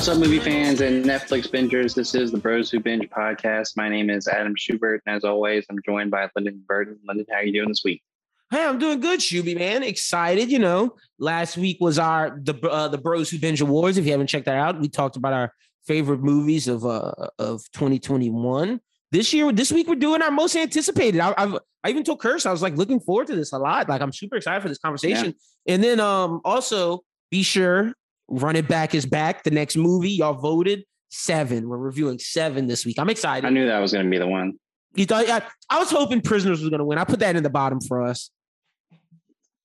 What's up, movie fans and Netflix bingers? This is the Bros Who Binge podcast. My name is Adam Schubert, and as always, I'm joined by Lyndon Burton. Lyndon, how are you doing this week? Hey, I'm doing good, Shuby man. Excited, you know. Last week was our the uh, the Bros Who Binge Awards. If you haven't checked that out, we talked about our favorite movies of uh of 2021. This year, this week, we're doing our most anticipated. I, I've I even told Curse I was like looking forward to this a lot. Like I'm super excited for this conversation. Yeah. And then um also be sure Run It Back is back. The next movie y'all voted seven. We're reviewing seven this week. I'm excited. I knew that was going to be the one. You thought? I, I was hoping Prisoners was going to win. I put that in the bottom for us.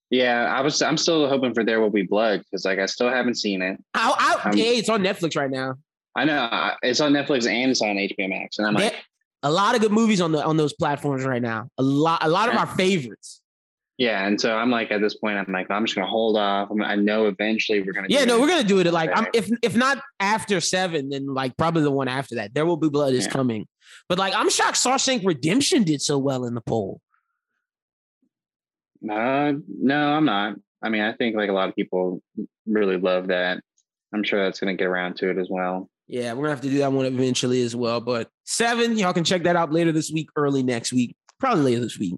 Yeah, I was. I'm still hoping for There Will Be Blood because, like, I still haven't seen it. I, I, hey, it's on Netflix right now. I know it's on Netflix and it's on HBO Max, and I'm like, a lot of good movies on the on those platforms right now. A lot, a lot of our favorites. Yeah, and so I'm like at this point, I'm like, I'm just gonna hold off. I'm, i know eventually we're gonna. Yeah, no, it. we're gonna do it. Like, I'm, if if not after seven, then like probably the one after that. There will be blood is yeah. coming, but like I'm shocked Shawshank Redemption did so well in the poll. Uh, no, I'm not. I mean, I think like a lot of people really love that. I'm sure that's gonna get around to it as well. Yeah, we're gonna have to do that one eventually as well. But seven, y'all can check that out later this week, early next week, probably later this week.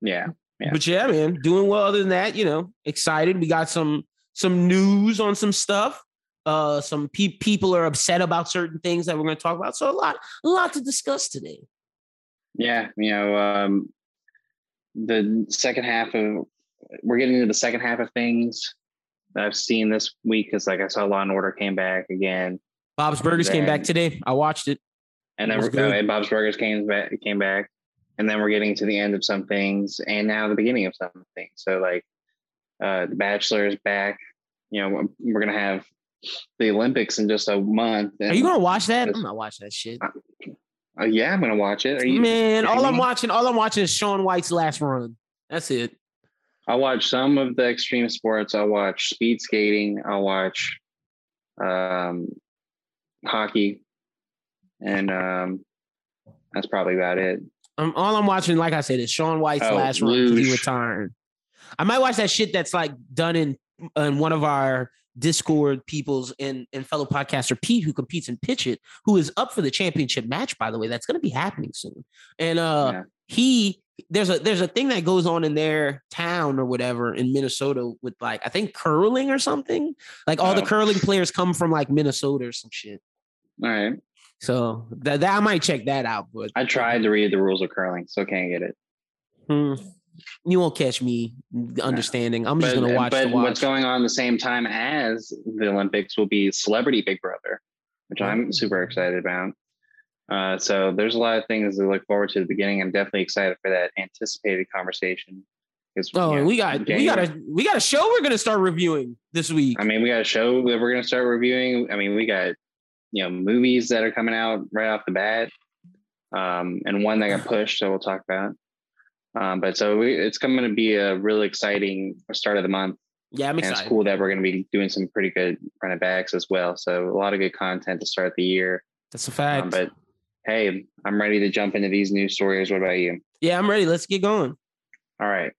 Yeah. Yeah. But yeah, man, doing well. Other than that, you know, excited. We got some some news on some stuff. Uh, some pe- people are upset about certain things that we're going to talk about. So a lot, a lot to discuss today. Yeah, you know, um, the second half of we're getting into the second half of things that I've seen this week because, like, I saw Law and Order came back again. Bob's Burgers came back today. I watched it. And then and Bob's Burgers came back. Came back and then we're getting to the end of some things and now the beginning of some things. So like uh the bachelor is back. You know we're gonna have the olympics in just a month. Are you gonna watch that? I'm not watching that shit. Uh, uh, yeah i'm gonna watch it. You, man all i'm watching all i'm watching is Shaun White's last run. That's it. I'll watch some of the extreme sports. I'll watch speed skating. I'll watch um hockey. And um that's probably about it um, all I'm watching, like I said, is Shaun White's oh, last run to be retired. I might watch that shit that's like done in in one of our Discord people's and, and fellow podcaster Pete, who competes in Pitch It, who is up for the championship match, by the way. That's gonna be happening soon. And uh yeah. he there's a there's a thing that goes on in their town or whatever in Minnesota with like I think curling or something. Like all oh. the curling players come from like Minnesota or some shit. All right. So that, that I might check that out. But I tried to read the rules of curling, so can't get it. Hmm. You won't catch me understanding. I'm just but, gonna watch. But watch. what's going on the same time as the Olympics will be Celebrity Big Brother, which I'm super excited about. Uh, so there's a lot of things to look forward to. At the beginning, I'm definitely excited for that anticipated conversation. Oh, you know, we got January. we got a we got a show we're gonna start reviewing this week. I mean, we got a show that we're gonna start reviewing. I mean, we got you know movies that are coming out right off the bat, um, and one that got pushed. So we'll talk about. Um, but so we, it's coming to be a really exciting start of the month. Yeah, I'm excited. And it's cool that we're going to be doing some pretty good of backs as well. So a lot of good content to start the year. That's a fact. Um, but hey, I'm ready to jump into these new stories. What about you? Yeah, I'm ready. Let's get going. All right.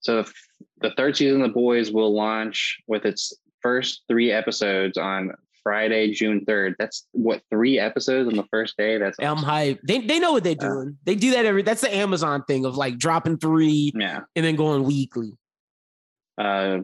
So the, the third season of The Boys will launch with its first three episodes on Friday, June 3rd. That's what three episodes on the first day. That's awesome. I'm hype. They they know what they're doing. Uh, they do that every that's the Amazon thing of like dropping three yeah. and then going weekly. Uh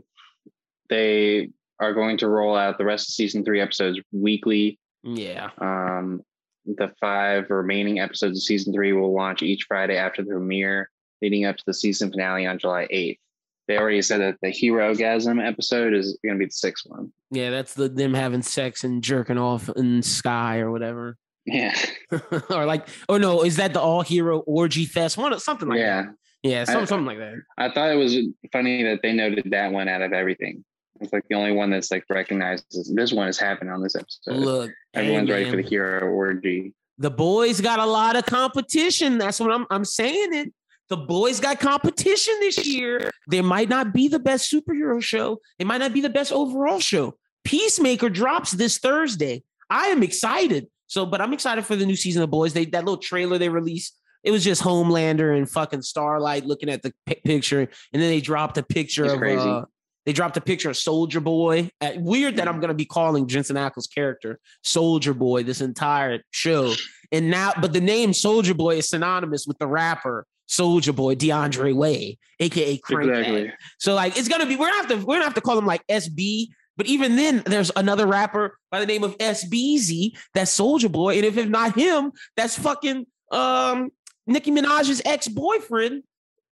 they are going to roll out the rest of season three episodes weekly. Yeah. Um the five remaining episodes of season three will launch each Friday after the premiere, leading up to the season finale on July 8th they already said that the Herogasm episode is going to be the sixth one. Yeah, that's the them having sex and jerking off in sky or whatever. Yeah. or like, oh no, is that the all hero orgy fest? One something like yeah. that. Yeah, something, I, something like that. I thought it was funny that they noted that one out of everything. It's like the only one that's like recognized. This one is happening on this episode. Look, everyone's ready for the hero orgy. The boys got a lot of competition. That's what I'm. I'm saying it. The boys got competition this year. They might not be the best superhero show. It might not be the best overall show. Peacemaker drops this Thursday. I am excited. So, but I'm excited for the new season of Boys. They that little trailer they released. It was just Homelander and fucking Starlight looking at the p- picture, and then they dropped a picture He's of. Uh, They dropped a picture of Soldier Boy. Uh, weird that I'm gonna be calling Jensen Ackles' character Soldier Boy this entire show. And now, but the name Soldier Boy is synonymous with the rapper Soulja Boy DeAndre Way, aka Crank. Exactly. So like it's gonna be we're gonna have to we're gonna have to call him like SB. But even then, there's another rapper by the name of SBZ that's Soldier Boy, and if it's not him, that's fucking um Nicki Minaj's ex-boyfriend.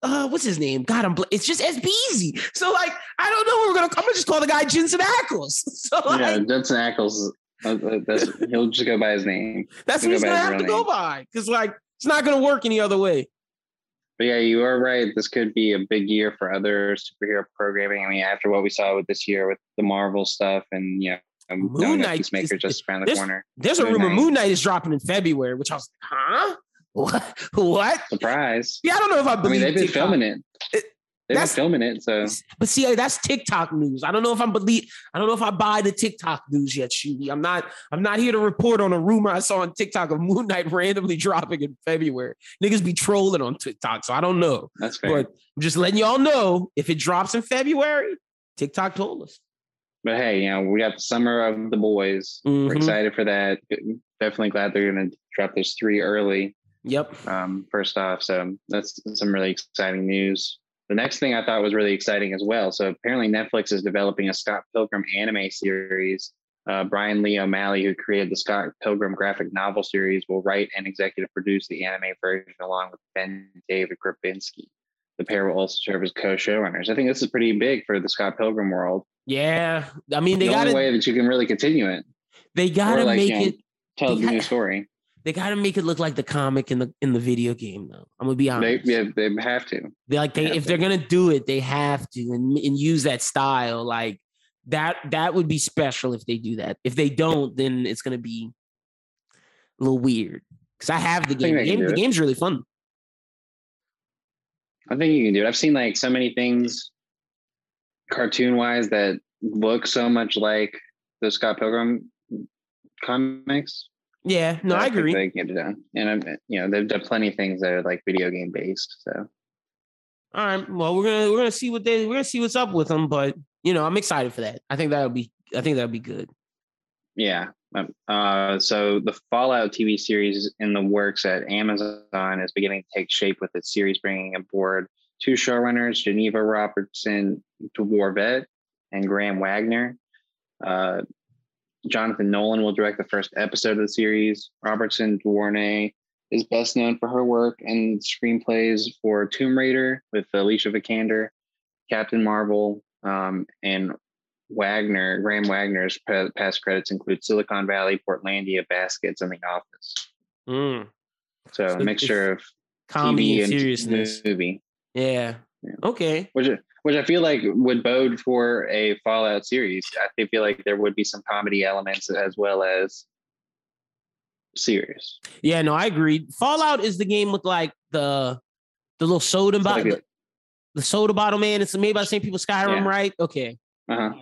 Uh, what's his name? God, I'm. Bl- it's just SBZ. So like, I don't know. We're gonna. I'm gonna just call the guy Jensen Ackles. So like, yeah, Jensen Ackles. Uh, uh he'll just go by his name. That's he'll what he's gonna have to name. go by because like it's not gonna work any other way. But yeah, you are right. This could be a big year for other superhero programming. I mean, after what we saw with this year with the Marvel stuff and you know, um, Moon Knight Peacemaker just around the there's, corner. There's Moon a rumor Knight. Moon Knight is dropping in February, which I was like, huh? What? What? Surprise. Yeah, I don't know if I believe. I mean, they've been TikTok. filming it. it They've been filming it, so. But see, that's TikTok news. I don't know if I'm believe. I don't know if I buy the TikTok news yet, Shuby. I'm not. I'm not here to report on a rumor I saw on TikTok of Moon Knight randomly dropping in February. Niggas be trolling on TikTok, so I don't know. That's fair. But I'm just letting y'all know if it drops in February, TikTok told us. But hey, you know, we got the summer of the boys. Mm-hmm. We're excited for that. Definitely glad they're gonna drop this three early. Yep. Um, first off, so that's some really exciting news. The next thing I thought was really exciting as well. So apparently Netflix is developing a Scott Pilgrim anime series. Uh, Bryan Lee O'Malley, who created the Scott Pilgrim graphic novel series, will write and executive produce the anime version along with Ben David Grabinski. The pair will also serve as co-showrunners. I think this is pretty big for the Scott Pilgrim world. Yeah, I mean they the got only way that you can really continue it. They got to like, make you know, it tell the new story. They got to make it look like the comic in the in the video game, though. I'm gonna be honest. They, yeah, they have to. They like they, they if to. they're gonna do it, they have to and, and use that style. Like that that would be special if they do that. If they don't, then it's gonna be a little weird. Because I have the game. The, game, the game's really fun. I think you can do it. I've seen like so many things cartoon wise that look so much like the Scott Pilgrim comics. Yeah, no, I, agree. They get it done, and I'm, you know, they've done plenty of things that are like video game based. So, all right, well, we're gonna we're gonna see what they we're gonna see what's up with them, but you know, I'm excited for that. I think that'll be I think that'll be good. Yeah. Um, uh, so the Fallout TV series in the works at Amazon is beginning to take shape with its series bringing aboard two showrunners, Geneva Robertson Dworet and Graham Wagner. Uh, Jonathan Nolan will direct the first episode of the series. Robertson Dworet is best known for her work and screenplays for Tomb Raider with Alicia Vikander, Captain Marvel, um, and Wagner. Graham Wagner's past credits include Silicon Valley, Portlandia, Baskets, and The Office. Mm. So, so, a mixture of comedy and seriousness. Movie. Yeah. Yeah. Okay. Which which I feel like would bode for a Fallout series. I feel like there would be some comedy elements as well as serious. Yeah, no, I agree. Fallout is the game with like the the little soda bottle, like the, soda bottle man. It's made by the same people Skyrim, yeah. right? Okay. Uh-huh.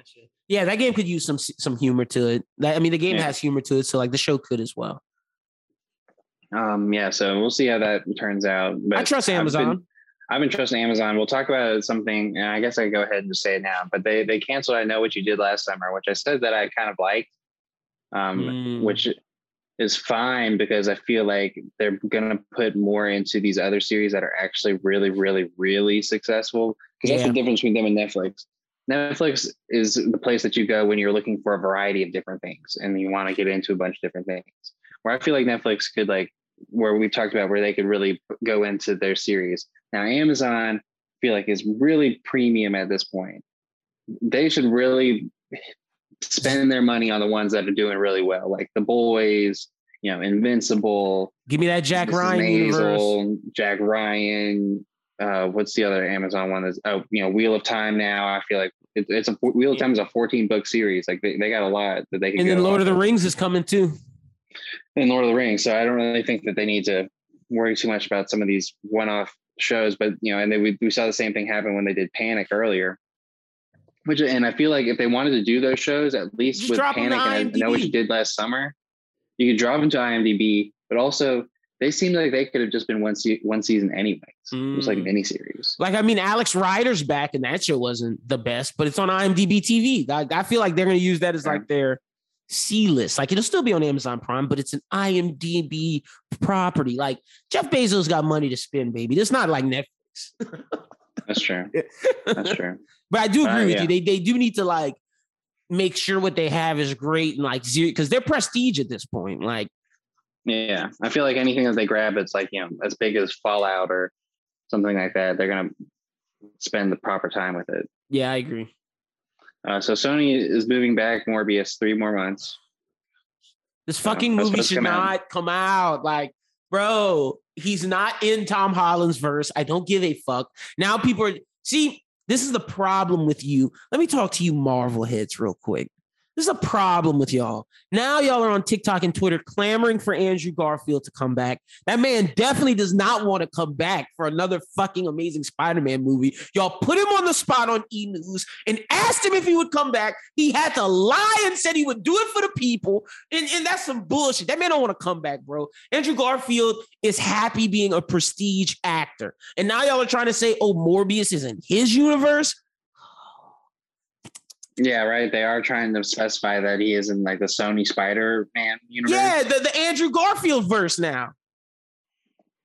Yeah, that game could use some some humor to it. That, I mean, the game yeah. has humor to it, so like the show could as well. Um. Yeah. So we'll see how that turns out. But I trust Amazon. I've been trusting Amazon. We'll talk about something, and I guess I go ahead and just say it now. But they they canceled. I know what you did last summer, which I said that I kind of liked, um, mm. which is fine because I feel like they're gonna put more into these other series that are actually really, really, really successful. Because yeah. that's the difference between them and Netflix. Netflix is the place that you go when you're looking for a variety of different things and you want to get into a bunch of different things. Where I feel like Netflix could like where we've talked about where they could really go into their series. Now, Amazon, I feel like is really premium at this point. They should really spend their money on the ones that are doing really well, like The Boys, you know, Invincible. Give me that Jack Mrs. Ryan Maisel, universe. Jack Ryan. Uh, what's the other Amazon one? That's oh, you know, Wheel of Time. Now I feel like it, it's a Wheel of Time is a 14 book series. Like they, they got a lot that they can. Do. And then Lord of the Rings is coming too in Lord of the Rings. So I don't really think that they need to worry too much about some of these one-off shows. But you know, and then we, we saw the same thing happen when they did Panic earlier. Which and I feel like if they wanted to do those shows, at least Just with Panic, and I know what you did last summer, you could drop them to IMDb, but also they seem like they could have just been one se- one season anyways. Mm. It was like mm. mini series. Like I mean, Alex Rider's back, and that show wasn't the best, but it's on IMDb TV. I, I feel like they're going to use that as like their C list. Like it'll still be on Amazon Prime, but it's an IMDb property. Like Jeff Bezos got money to spend, baby. It's not like Netflix. That's true. That's true. but I do agree uh, with yeah. you. They they do need to like make sure what they have is great and like zero because they're prestige at this point. Like, yeah, I feel like anything that they grab, it's like you know as big as Fallout or something like that. They're gonna spend the proper time with it. Yeah, I agree. Uh, so Sony is moving back Morbius three more months. This fucking uh, movie should come not out. come out. Like, bro, he's not in Tom Holland's verse. I don't give a fuck. Now people are see. This is the problem with you. Let me talk to you, Marvel heads, real quick. This is a problem with y'all. Now y'all are on TikTok and Twitter clamoring for Andrew Garfield to come back. That man definitely does not want to come back for another fucking amazing Spider-Man movie. Y'all put him on the spot on E News and asked him if he would come back. He had to lie and said he would do it for the people. And, and that's some bullshit. That man don't want to come back, bro. Andrew Garfield is happy being a prestige actor. And now y'all are trying to say, oh, Morbius is in his universe. Yeah, right. They are trying to specify that he is in like the Sony Spider Man universe. Yeah, the, the Andrew Garfield verse now.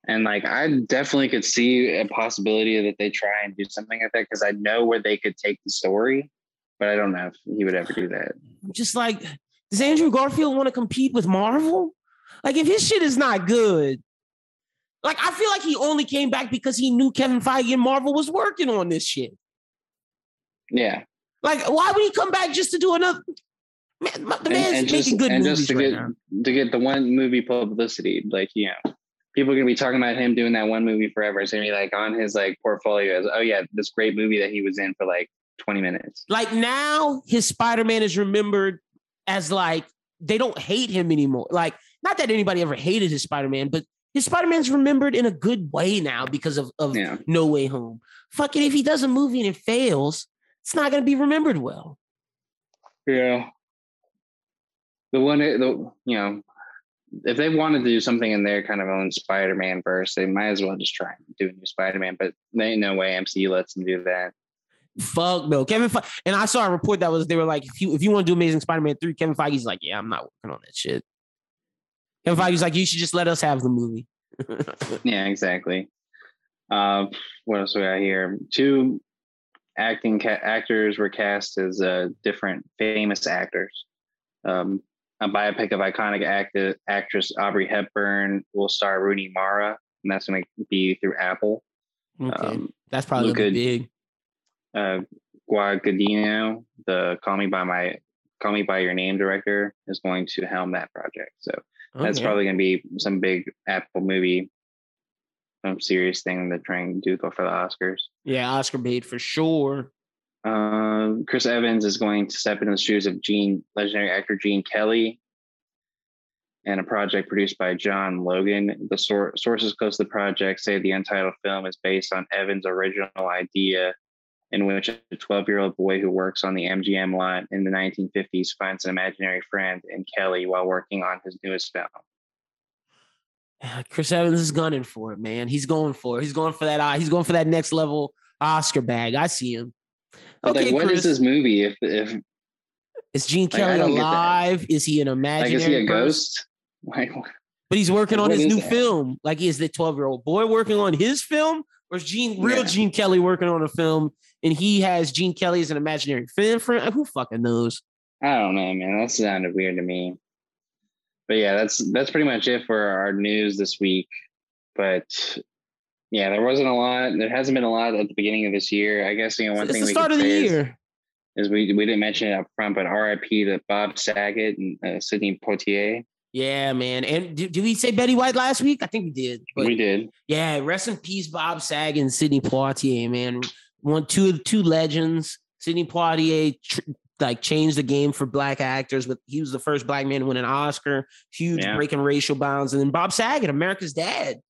And like I definitely could see a possibility that they try and do something like that because I know where they could take the story, but I don't know if he would ever do that. Just like, does Andrew Garfield want to compete with Marvel? Like, if his shit is not good, like I feel like he only came back because he knew Kevin Feige and Marvel was working on this shit. Yeah. Like, why would he come back just to do another? Man, the man's and, and making just, good and movies just to right get now. to get the one movie publicity. Like, you know, people are gonna be talking about him doing that one movie forever. It's gonna be like on his like portfolio as, oh yeah, this great movie that he was in for like 20 minutes. Like now, his Spider-Man is remembered as like they don't hate him anymore. Like, not that anybody ever hated his Spider-Man, but his Spider-Man's remembered in a good way now because of, of yeah. No Way Home. Fucking if he does a movie and it fails, it's not going to be remembered well. Yeah. The one, the you know, if they wanted to do something in their kind of own Spider-Man verse, they might as well just try and do a new Spider-Man. But there ain't no way MCU lets them do that. Fuck no, Kevin. Fe- and I saw a report that was they were like, if you if you want to do Amazing Spider-Man three, Kevin Feige's like, yeah, I'm not working on that shit. Kevin Feige's like, you should just let us have the movie. yeah, exactly. Uh, what else we got here? Two acting ca- actors were cast as uh, different famous actors. Um, a biopic of iconic act- actress Audrey Hepburn will star Rooney Mara, and that's going to be through Apple. Okay. Um, that's probably Luca, big. Uh, Guadagnino, the Call Me by My Call Me by Your Name director, is going to helm that project. So okay. that's probably going to be some big Apple movie some serious thing they're trying to do go for the Oscars. Yeah, Oscar bait for sure. Uh, Chris Evans is going to step into the shoes of Gene, legendary actor Gene Kelly, and a project produced by John Logan. The sor- sources close to the project say the untitled film is based on Evans' original idea, in which a 12 year old boy who works on the MGM lot in the 1950s finds an imaginary friend in Kelly while working on his newest film. Chris Evans is gunning for it, man. He's going for it. He's going for that. Uh, he's going for that next level Oscar bag. I see him. Okay, like, what Chris. is this movie? If if is Gene Kelly like, alive? Is he an imaginary? Like, is he a ghost? Like, but he's working on his new that? film. Like, is the twelve year old boy working on his film, or is Gene real yeah. Gene Kelly working on a film, and he has Gene Kelly as an imaginary friend? Who fucking knows? I don't know, man. That sounded weird to me but yeah, that's that's pretty much it for our news this week. But yeah, there wasn't a lot. There hasn't been a lot at the beginning of this year. I guess you know one it's thing the we start of the year is, is, we we didn't mention it up front, but R.I.P. to Bob Saget and uh, Sidney Poitier. Yeah, man. And did, did we say Betty White last week? I think we did. we did. Yeah, rest in peace, Bob Saget and Sidney Poitier, man. One, two, two legends. Sidney Poitier tr- like changed the game for black actors. With he was the first black man to win an Oscar, huge yeah. breaking racial bounds. And then Bob Saget, America's dad.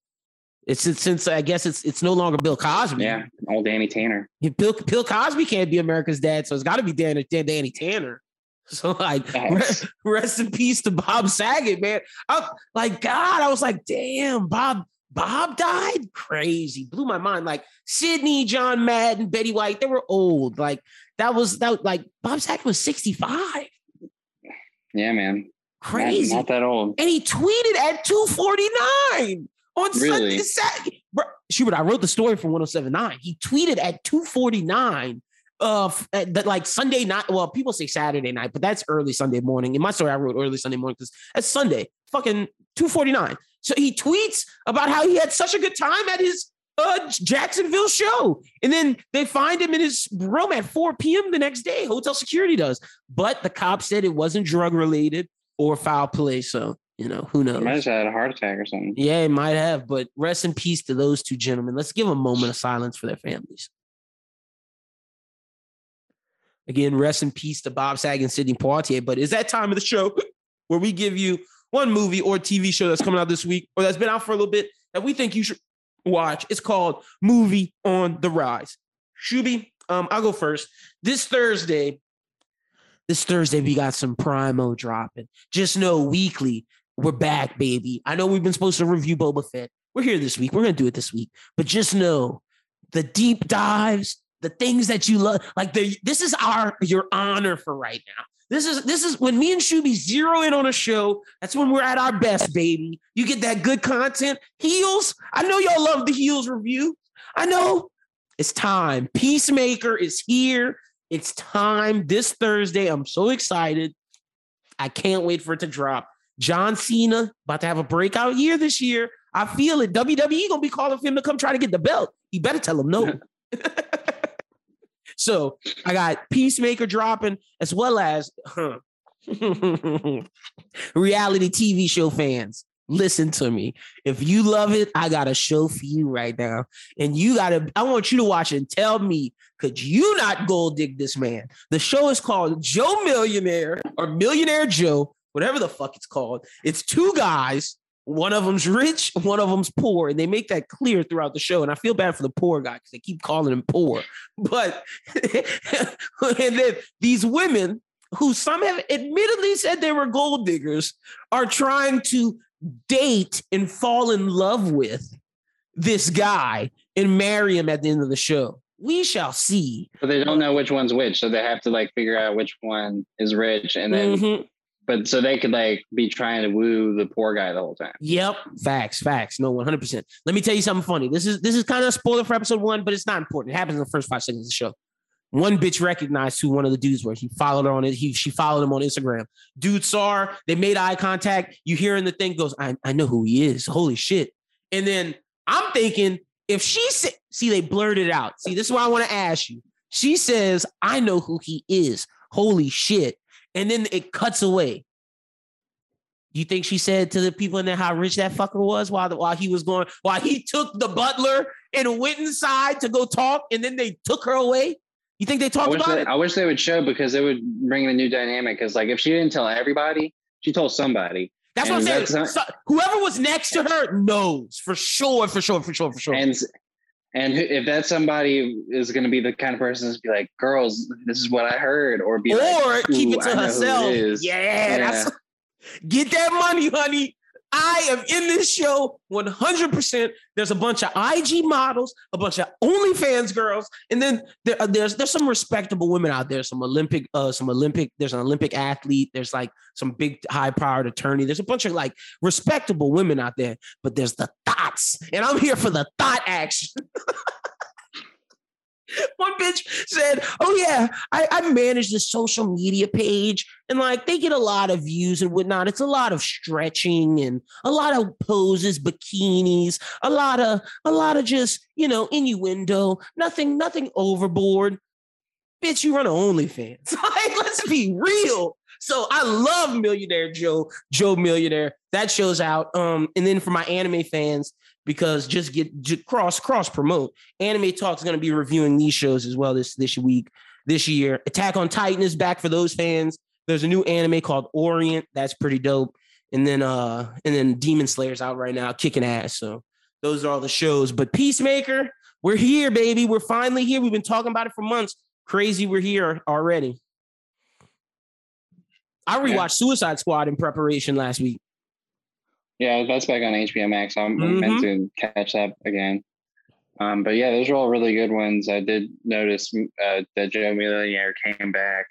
It's, it's, since I guess it's it's no longer Bill Cosby. Yeah, old Danny Tanner. Bill Bill Cosby can't be America's dad, so it's got to be Dan, Dan Danny Tanner. So like, rest, rest, in peace to Bob Saget, man. I, like God, I was like, damn, Bob. Bob died. Crazy, blew my mind. Like Sidney, John Madden, Betty White, they were old. Like that was that. Like Bob Saget was sixty five. Yeah, man. Crazy. Not, not that old. And he tweeted at two forty nine on really? Sunday. Saturday. Schubert, I wrote the story for 1079. He tweeted at 249 uh that like Sunday night. Well, people say Saturday night, but that's early Sunday morning. In my story, I wrote early Sunday morning because that's Sunday, fucking 249. So he tweets about how he had such a good time at his uh, Jacksonville show. And then they find him in his room at 4 p.m. the next day. Hotel security does. But the cop said it wasn't drug related or foul play. So you know, who knows? He might have had a heart attack or something. Yeah, it might have. But rest in peace to those two gentlemen. Let's give a moment of silence for their families. Again, rest in peace to Bob Saget and Sidney Poitier. But is that time of the show where we give you one movie or TV show that's coming out this week or that's been out for a little bit that we think you should watch? It's called Movie on the Rise. Shuby, um, I'll go first. This Thursday, this Thursday we got some Primo dropping. Just know weekly we're back, baby. I know we've been supposed to review Boba Fett. We're here this week. We're going to do it this week. But just know the deep dives, the things that you love, like the, this is our your honor for right now. This is this is when me and Shuby zero in on a show. That's when we're at our best, baby. You get that good content. Heels. I know y'all love the heels review. I know. It's time. Peacemaker is here. It's time this Thursday. I'm so excited. I can't wait for it to drop. John Cena about to have a breakout year this year. I feel it. WWE gonna be calling for him to come try to get the belt. He better tell him no. so I got Peacemaker dropping as well as huh, reality TV show fans. Listen to me. If you love it, I got a show for you right now. And you gotta, I want you to watch and tell me, could you not gold dig this man? The show is called Joe Millionaire or Millionaire Joe whatever the fuck it's called. It's two guys. One of them's rich, one of them's poor, and they make that clear throughout the show. And I feel bad for the poor guy because they keep calling him poor. But and then these women who some have admittedly said they were gold diggers are trying to date and fall in love with this guy and marry him at the end of the show. We shall see. But they don't know which one's which, so they have to like figure out which one is rich, and then mm-hmm but so they could like be trying to woo the poor guy the whole time. Yep, facts, facts. No, one hundred percent. Let me tell you something funny. This is this is kind of a spoiler for episode one, but it's not important. It happens in the first five seconds of the show. One bitch recognized who one of the dudes were. He followed her on it. He she followed him on Instagram. Dude saw her. They made eye contact. You hear in the thing goes, I, I know who he is. Holy shit. And then I'm thinking, if she say, see, they blurted out. See, this is why I want to ask you. She says, I know who he is. Holy shit and then it cuts away. You think she said to the people in there how rich that fucker was while the, while he was going while he took the butler and went inside to go talk and then they took her away? You think they talked about they, it? I wish they would show because it would bring a new dynamic. Because like if she didn't tell everybody, she told somebody. That's what I'm saying. Not, so, whoever was next to her knows for sure, for sure, for sure, for sure. And and if that somebody is going to be the kind of person to be like, "Girls, this is what I heard," or be or like, keep it to herself. Yeah, yeah. get that money, honey. I am in this show 100%. There's a bunch of IG models, a bunch of OnlyFans girls, and then there, there's there's some respectable women out there. Some Olympic, uh, some Olympic. There's an Olympic athlete. There's like some big high powered attorney. There's a bunch of like respectable women out there. But there's the thoughts, and I'm here for the thought action. One bitch said, "Oh yeah, I, I manage the social media page, and like they get a lot of views and whatnot. It's a lot of stretching and a lot of poses, bikinis, a lot of a lot of just you know innuendo. Nothing, nothing overboard. Bitch, you run an OnlyFans. like, let's be real. So I love Millionaire Joe, Joe Millionaire. That shows out. Um, and then for my anime fans, because just get just cross cross promote. Anime Talk is going to be reviewing these shows as well this this week, this year. Attack on Titan is back for those fans. There's a new anime called Orient that's pretty dope, and then uh and then Demon Slayer's out right now, kicking ass. So those are all the shows. But Peacemaker, we're here, baby. We're finally here. We've been talking about it for months. Crazy, we're here already. I rewatched. Suicide Squad in preparation last week. Yeah, that's back on HBO Max. I'm mm-hmm. meant to catch that again. Um, but yeah, those are all really good ones. I did notice uh, that Joe Millionaire came back.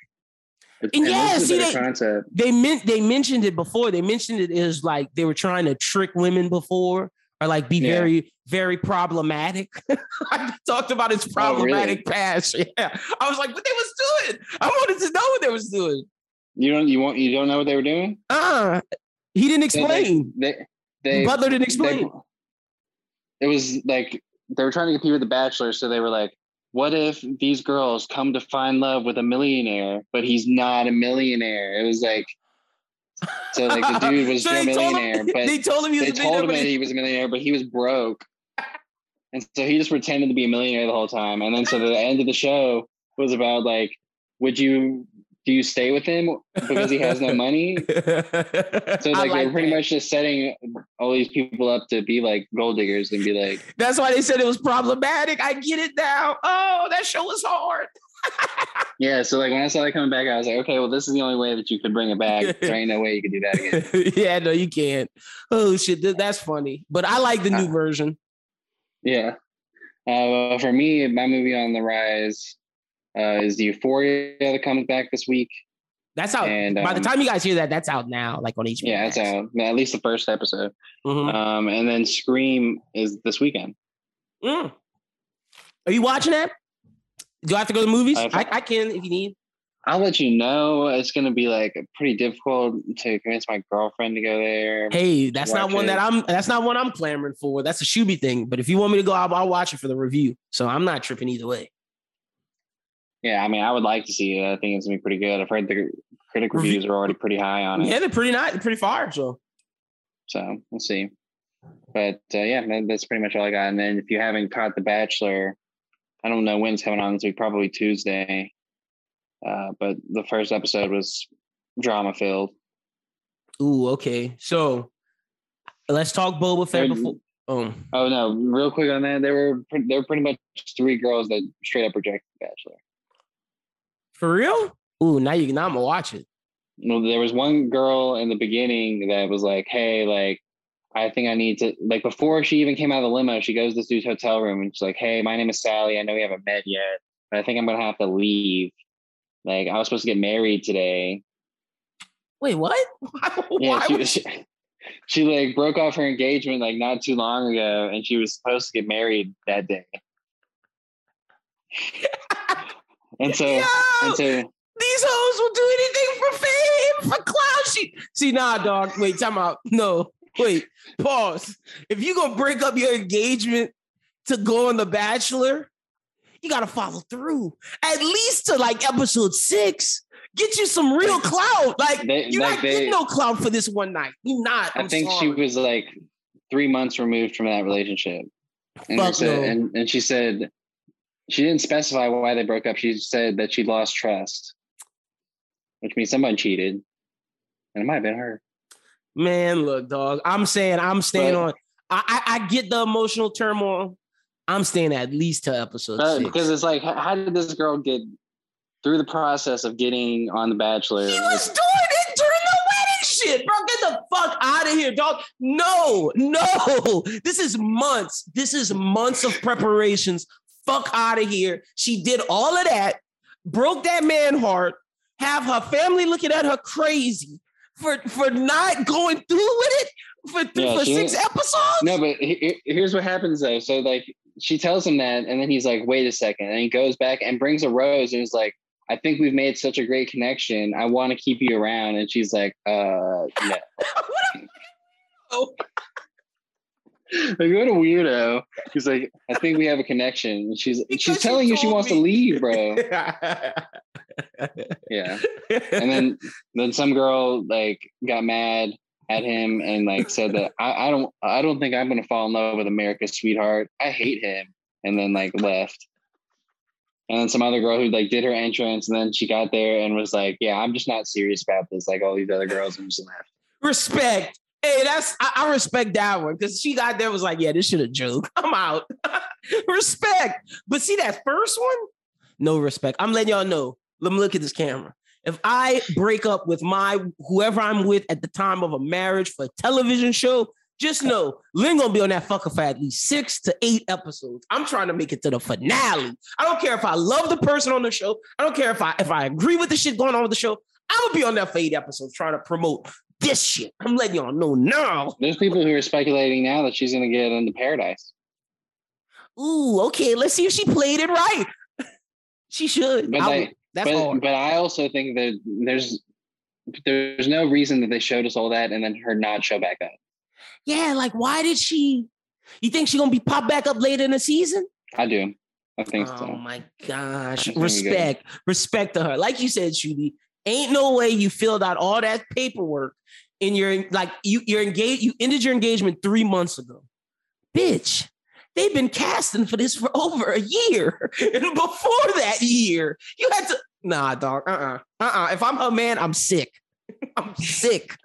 And, and yeah, see, they, concept. they meant they mentioned it before. They mentioned it is like they were trying to trick women before, or like be yeah. very, very problematic. I talked about its problematic oh, really? past. Yeah, I was like, what they was doing? I wanted to know what they was doing. You don't, you want, you don't know what they were doing? Uh he didn't explain. They, they, they Butler didn't explain. They, it was like they were trying to compete with the Bachelor, so they were like, "What if these girls come to find love with a millionaire, but he's not a millionaire?" It was like, so like the dude was so a millionaire, him, but they told him he was they told him that he was a millionaire, but he was broke, and so he just pretended to be a millionaire the whole time. And then so the end of the show was about like, would you do you stay with him because he has no money? so like, like they're pretty that. much just setting all these people up to be like gold diggers and be like. That's why they said it was problematic. I get it now. Oh, that show was hard. yeah, so like when I saw that coming back, I was like, okay, well, this is the only way that you could bring it back. There ain't no way you could do that again. yeah, no, you can't. Oh shit, that's funny. But I like the new uh, version. Yeah. Uh, for me, my movie on the rise uh, is the Euphoria that comes back this week. That's out. And, um, by the um, time you guys hear that, that's out now, like on HBO. Yeah, it's out. At least the first episode. Mm-hmm. Um, and then Scream is this weekend. Mm. Are you watching that? Do I have to go to the movies? Uh, I, I can if you need. I'll let you know. It's going to be like pretty difficult to convince my girlfriend to go there. Hey, that's not one it. that I'm. That's not one I'm clamoring for. That's a Shuby thing. But if you want me to go, I'll, I'll watch it for the review. So I'm not tripping either way. Yeah, I mean, I would like to see it. I think it's gonna be pretty good. I've heard the critic reviews are already pretty high on it. Yeah, they're pretty nice, pretty far. So, so we'll see. But uh, yeah, that's pretty much all I got. And then if you haven't caught The Bachelor, I don't know when's coming on this week. Probably Tuesday. Uh, but the first episode was drama filled. Ooh, okay. So let's talk Boba Fett before. Oh. oh no! Real quick on that, there were there were pretty much three girls that straight up rejected The Bachelor. For real? Ooh, now you now I'm gonna watch it. Well, there was one girl in the beginning that was like, "Hey, like, I think I need to like." Before she even came out of the limo, she goes to this dude's hotel room and she's like, "Hey, my name is Sally. I know we haven't met yet, but I think I'm gonna have to leave. Like, I was supposed to get married today." Wait, what? yeah, she, she, she like broke off her engagement like not too long ago, and she was supposed to get married that day. And so, Yo, and so these hoes will do anything for fame, for clout. She, see, nah, dog. Wait, time out. No, wait, pause. If you gonna break up your engagement to go on The Bachelor, you gotta follow through at least to like episode six. Get you some real clout. Like they, you're like not they, getting no clout for this one night. You not. I'm i think sorry. she was like three months removed from that relationship. And, said, no. and, and she said she didn't specify why they broke up. She said that she lost trust, which means someone cheated, and it might have been her. Man, look, dog. I'm saying I'm staying but, on. I, I, I get the emotional turmoil. I'm staying at least to episode uh, because it's like, how did this girl get through the process of getting on The Bachelor? He was doing it during the wedding shit, bro. Get the fuck out of here, dog. No, no. This is months. This is months of preparations fuck out of here. She did all of that, broke that man heart, have her family looking at her crazy for for not going through with it for, yeah, for six episodes. No, but he, here's what happens though. So like she tells him that, and then he's like, "Wait a second. and he goes back and brings a rose, and he's like, "I think we've made such a great connection. I want to keep you around." And she's like, "Uh, no." oh. like what a weirdo. He's like, I think we have a connection. she's because she's telling you she wants me. to leave, bro. yeah. And then then some girl like got mad at him and like said that I, I don't I don't think I'm gonna fall in love with America's sweetheart. I hate him. And then like left. And then some other girl who like did her entrance and then she got there and was like, Yeah, I'm just not serious about this, like all these other girls and just left. Respect. Hey, that's I, I respect that one because she got there was like, yeah, this should have joke. I'm out. respect. But see that first one, no respect. I'm letting y'all know. Let me look at this camera. If I break up with my whoever I'm with at the time of a marriage for a television show, just know Lynn gonna be on that fucker for at least six to eight episodes. I'm trying to make it to the finale. I don't care if I love the person on the show. I don't care if I if I agree with the shit going on with the show. I'm gonna be on that for eight episodes trying to promote this shit. I'm letting y'all know now. There's people who are speculating now that she's gonna get into paradise. Ooh, okay. Let's see if she played it right. she should. But, they, that's but, hard. but I also think that there's there's no reason that they showed us all that and then her not show back up. Yeah, like why did she? You think she gonna be popped back up later in the season? I do. I think oh so. Oh my gosh. Respect. Respect to her. Like you said, Shooty, ain't no way you filled out all that paperwork in your like you you're engaged, you ended your engagement three months ago. Bitch, they've been casting for this for over a year. And before that year, you had to nah, dog. Uh-uh. Uh-uh. If I'm a man, I'm sick. I'm sick.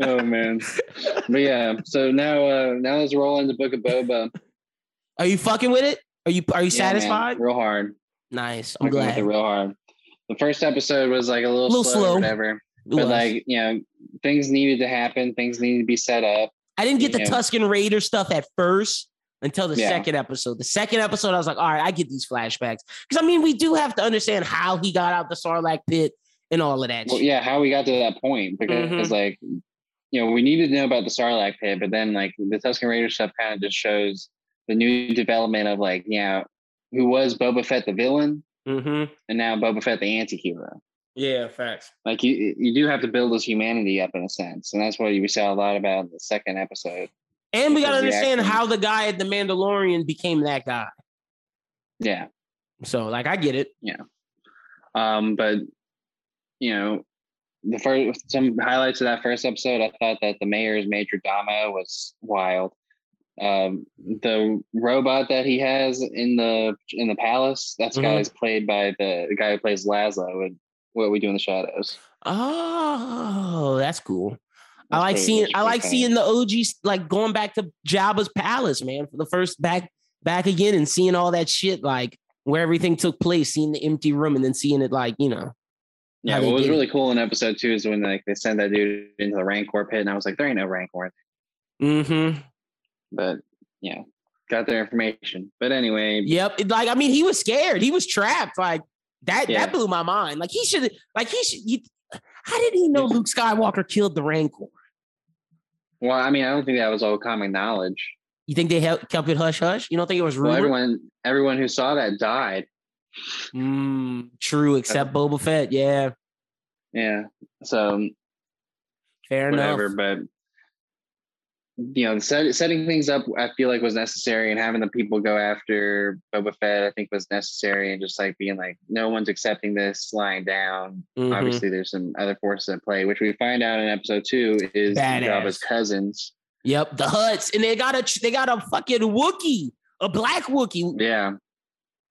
oh man. But yeah, so now uh now let's roll into Book of Boba. Are you fucking with it? Are you are you yeah, satisfied? Man, real hard. Nice. I'm glad. real hard. The first episode was like a little, a little slow, slow. whatever. But like, you know, things needed to happen, things needed to be set up. I didn't get the know. Tusken Raider stuff at first until the yeah. second episode. The second episode, I was like, all right, I get these flashbacks. Because I mean, we do have to understand how he got out the Sarlacc pit and all of that. Well, yeah, how we got to that point because mm-hmm. like you know we needed to know about the Sarlacc pit, but then like the Tusken Raider stuff kind of just shows the new development of like you know who was Boba Fett the villain, mm-hmm. and now Boba Fett the anti-hero. Yeah, facts. Like you, you do have to build his humanity up in a sense, and that's what we saw a lot about in the second episode. And we got to understand how the guy at the Mandalorian became that guy. Yeah. So, like, I get it. Yeah. Um, but you know, the first some highlights of that first episode, I thought that the mayor's major drama was wild. Um, the robot that he has in the in the palace, that's mm-hmm. guy is played by the, the guy who plays Laszlo and What We Do in the Shadows. Oh, that's cool. That's I like pretty, seeing I like funny. seeing the OGs like going back to Jabba's palace, man, for the first back back again and seeing all that shit like where everything took place, seeing the empty room and then seeing it like, you know, yeah, what was really cool in episode two is when like they sent that dude into the Rancor pit, and I was like, there ain't no Rancor. Mm-hmm. But yeah, got their information. But anyway. Yep. Like I mean, he was scared. He was trapped. Like that. Yeah. That blew my mind. Like he should. Like he should. You, how did he know Luke Skywalker killed the Rancor? Well, I mean, I don't think that was all common knowledge. You think they kept it hush hush? You don't think it was rumor? Well, everyone, everyone who saw that died. Mm, true, except Boba Fett. Yeah. Yeah. So fair whatever, enough. But you know, set, setting things up, I feel like was necessary, and having the people go after Boba Fett, I think was necessary, and just like being like, no one's accepting this, lying down. Mm-hmm. Obviously, there's some other forces at play, which we find out in episode two is Jabba's cousins. Yep, the Hutts, and they got a they got a fucking Wookie, a black Wookie. Yeah,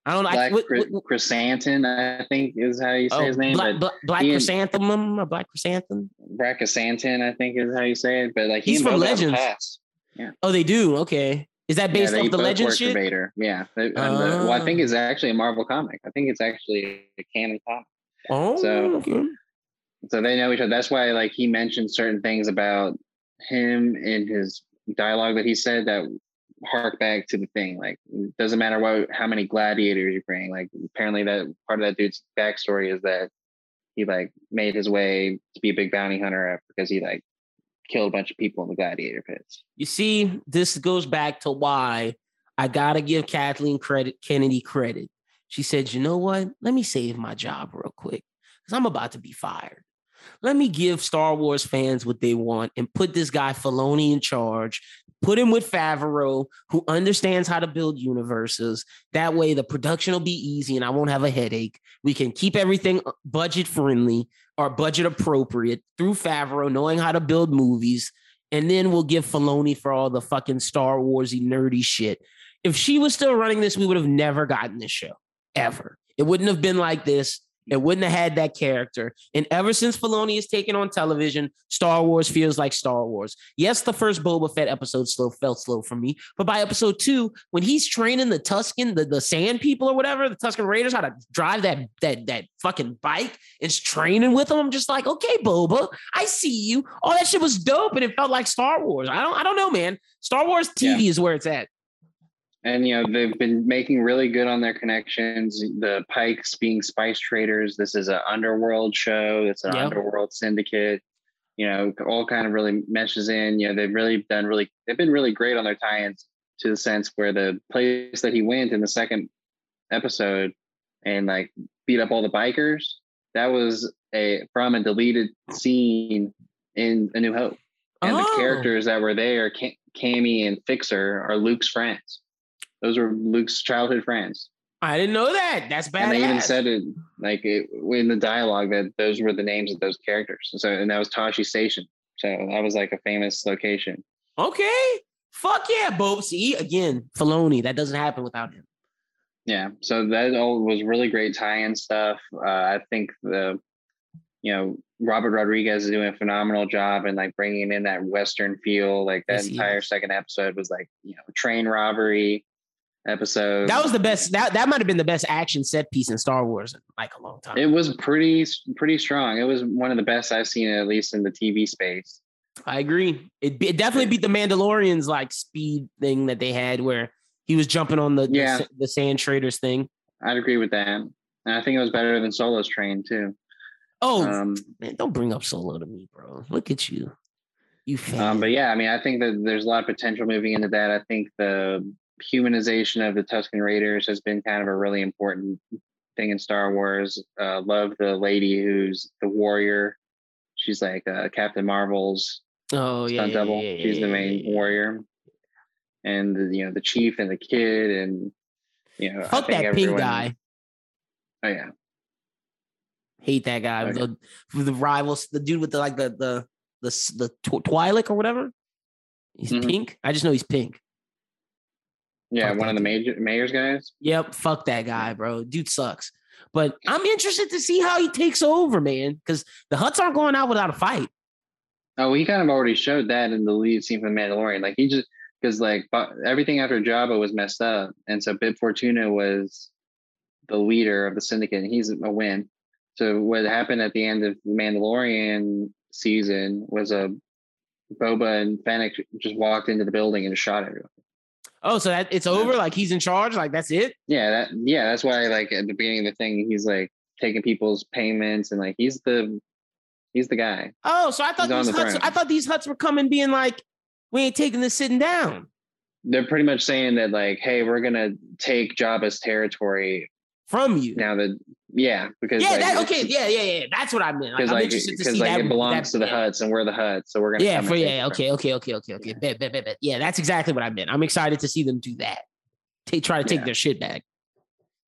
I don't know. Black I, what, what, chrysanthemum, I think is how you say oh, his name. Black, black, black chrysanthemum, a black chrysanthemum. Black chrysanthemum, I think is how you say it. But like he's from Legends. Yeah. Oh, they do. Okay. Is that based yeah, off the Legends shit? Vader. Yeah. Uh, well, I think it's ah. actually a Marvel comic. I think it's actually a canon comic. Oh. So. Okay. So they know each other. That's why, like, he mentioned certain things about him in his dialogue that he said that hark back to the thing. Like, it doesn't matter what how many gladiators you're. Like, apparently that part of that dude's backstory is that he like made his way to be a big bounty hunter because he like killed a bunch of people in the gladiator pits. You see, this goes back to why I gotta give Kathleen credit, Kennedy credit. She said, "You know what? Let me save my job real quick because I'm about to be fired. Let me give Star Wars fans what they want and put this guy Filoni in charge Put him with Favreau, who understands how to build universes. That way, the production will be easy and I won't have a headache. We can keep everything uh, budget friendly or budget appropriate through Favreau, knowing how to build movies. And then we'll give Filoni for all the fucking Star Warsy nerdy shit. If she was still running this, we would have never gotten this show ever. It wouldn't have been like this. It wouldn't have had that character. And ever since Filoni has taken on television, Star Wars feels like Star Wars. Yes, the first Boba Fett episode slow felt slow for me, but by episode two, when he's training the Tusken, the, the Sand people or whatever, the Tusken Raiders, how to drive that that that fucking bike, and training with them, I'm just like, okay, Boba, I see you. All that shit was dope, and it felt like Star Wars. I don't, I don't know, man. Star Wars TV yeah. is where it's at and you know they've been making really good on their connections the Pykes being spice traders. This is an underworld show. It's an yep. underworld syndicate you know all kind of really meshes in. You know they've really done really they've been really great on their tie-ins to the sense where the place that he went in the second episode and like beat up all the bikers that was a from a deleted scene in a new hope. And oh. the characters that were there Camie and Fixer are Luke's friends those were Luke's childhood friends. I didn't know that. That's bad. And they even said it like it, in the dialogue that those were the names of those characters. So and that was Tosche Station. So that was like a famous location. Okay. Fuck yeah, Bob. See again, Filoni. That doesn't happen without him. Yeah. So that all was really great tie-in stuff. Uh, I think the, you know, Robert Rodriguez is doing a phenomenal job and like bringing in that Western feel. Like that yes, entire second episode was like, you know, train robbery, episode. That was the best. That that might have been the best action set piece in Star Wars in like a long time. It was pretty pretty strong. It was one of the best I've seen, at least in the TV space. I agree. It, it definitely beat the Mandalorians like speed thing that they had, where he was jumping on the yeah. the, the sand traders thing. I'd agree with that, and I think it was better than Solo's train too. Oh um, man, don't bring up Solo to me, bro. Look at you. You um, but yeah, I mean, I think that there's a lot of potential moving into that. I think the humanization of the Tusken Raiders has been kind of a really important thing in Star Wars. Uh, love the lady who's the warrior. She's like uh, Captain Marvel's oh yeah, double. Yeah, yeah, She's the main warrior, and the, you know the chief and the kid, and you know fuck that everyone, pink guy. Oh yeah, hate that guy. Okay. The, the rivals, the dude with the like the the the the Twi'lek or whatever. He's mm-hmm. pink. I just know he's pink. Yeah, fuck one of the major mayor's guys. Yep, fuck that guy, bro. Dude sucks. But I'm interested to see how he takes over, man, because the Hutts aren't going out without a fight. Oh, he kind of already showed that in the lead scene from Mandalorian. Like he just because like everything after Jabba was messed up, and so Bib Fortuna was the leader of the syndicate, and he's a win. So what happened at the end of the Mandalorian season was a Boba and Fennec just walked into the building and shot everyone. Oh, so that it's over? Like he's in charge? Like that's it? Yeah, that yeah, that's why like at the beginning of the thing, he's like taking people's payments and like he's the he's the guy. Oh, so I thought he's these Hutts, throne. I thought these Hutts were coming being like, we ain't taking this sitting down. They're pretty much saying that like, hey, we're gonna take Jabba's territory from you. Now that yeah, because yeah, like, that, okay, yeah, yeah, yeah. That's what I meant. Like, I'm like, interested to see like that. It belongs that, to the yeah. Hutts, and we're the Hutts, so we're gonna. Yeah, for yeah, okay, okay, okay, okay, okay, bet, bet, bet, bet. Yeah, that's exactly what I meant. I'm excited to see them do that. They try to take yeah. their shit back.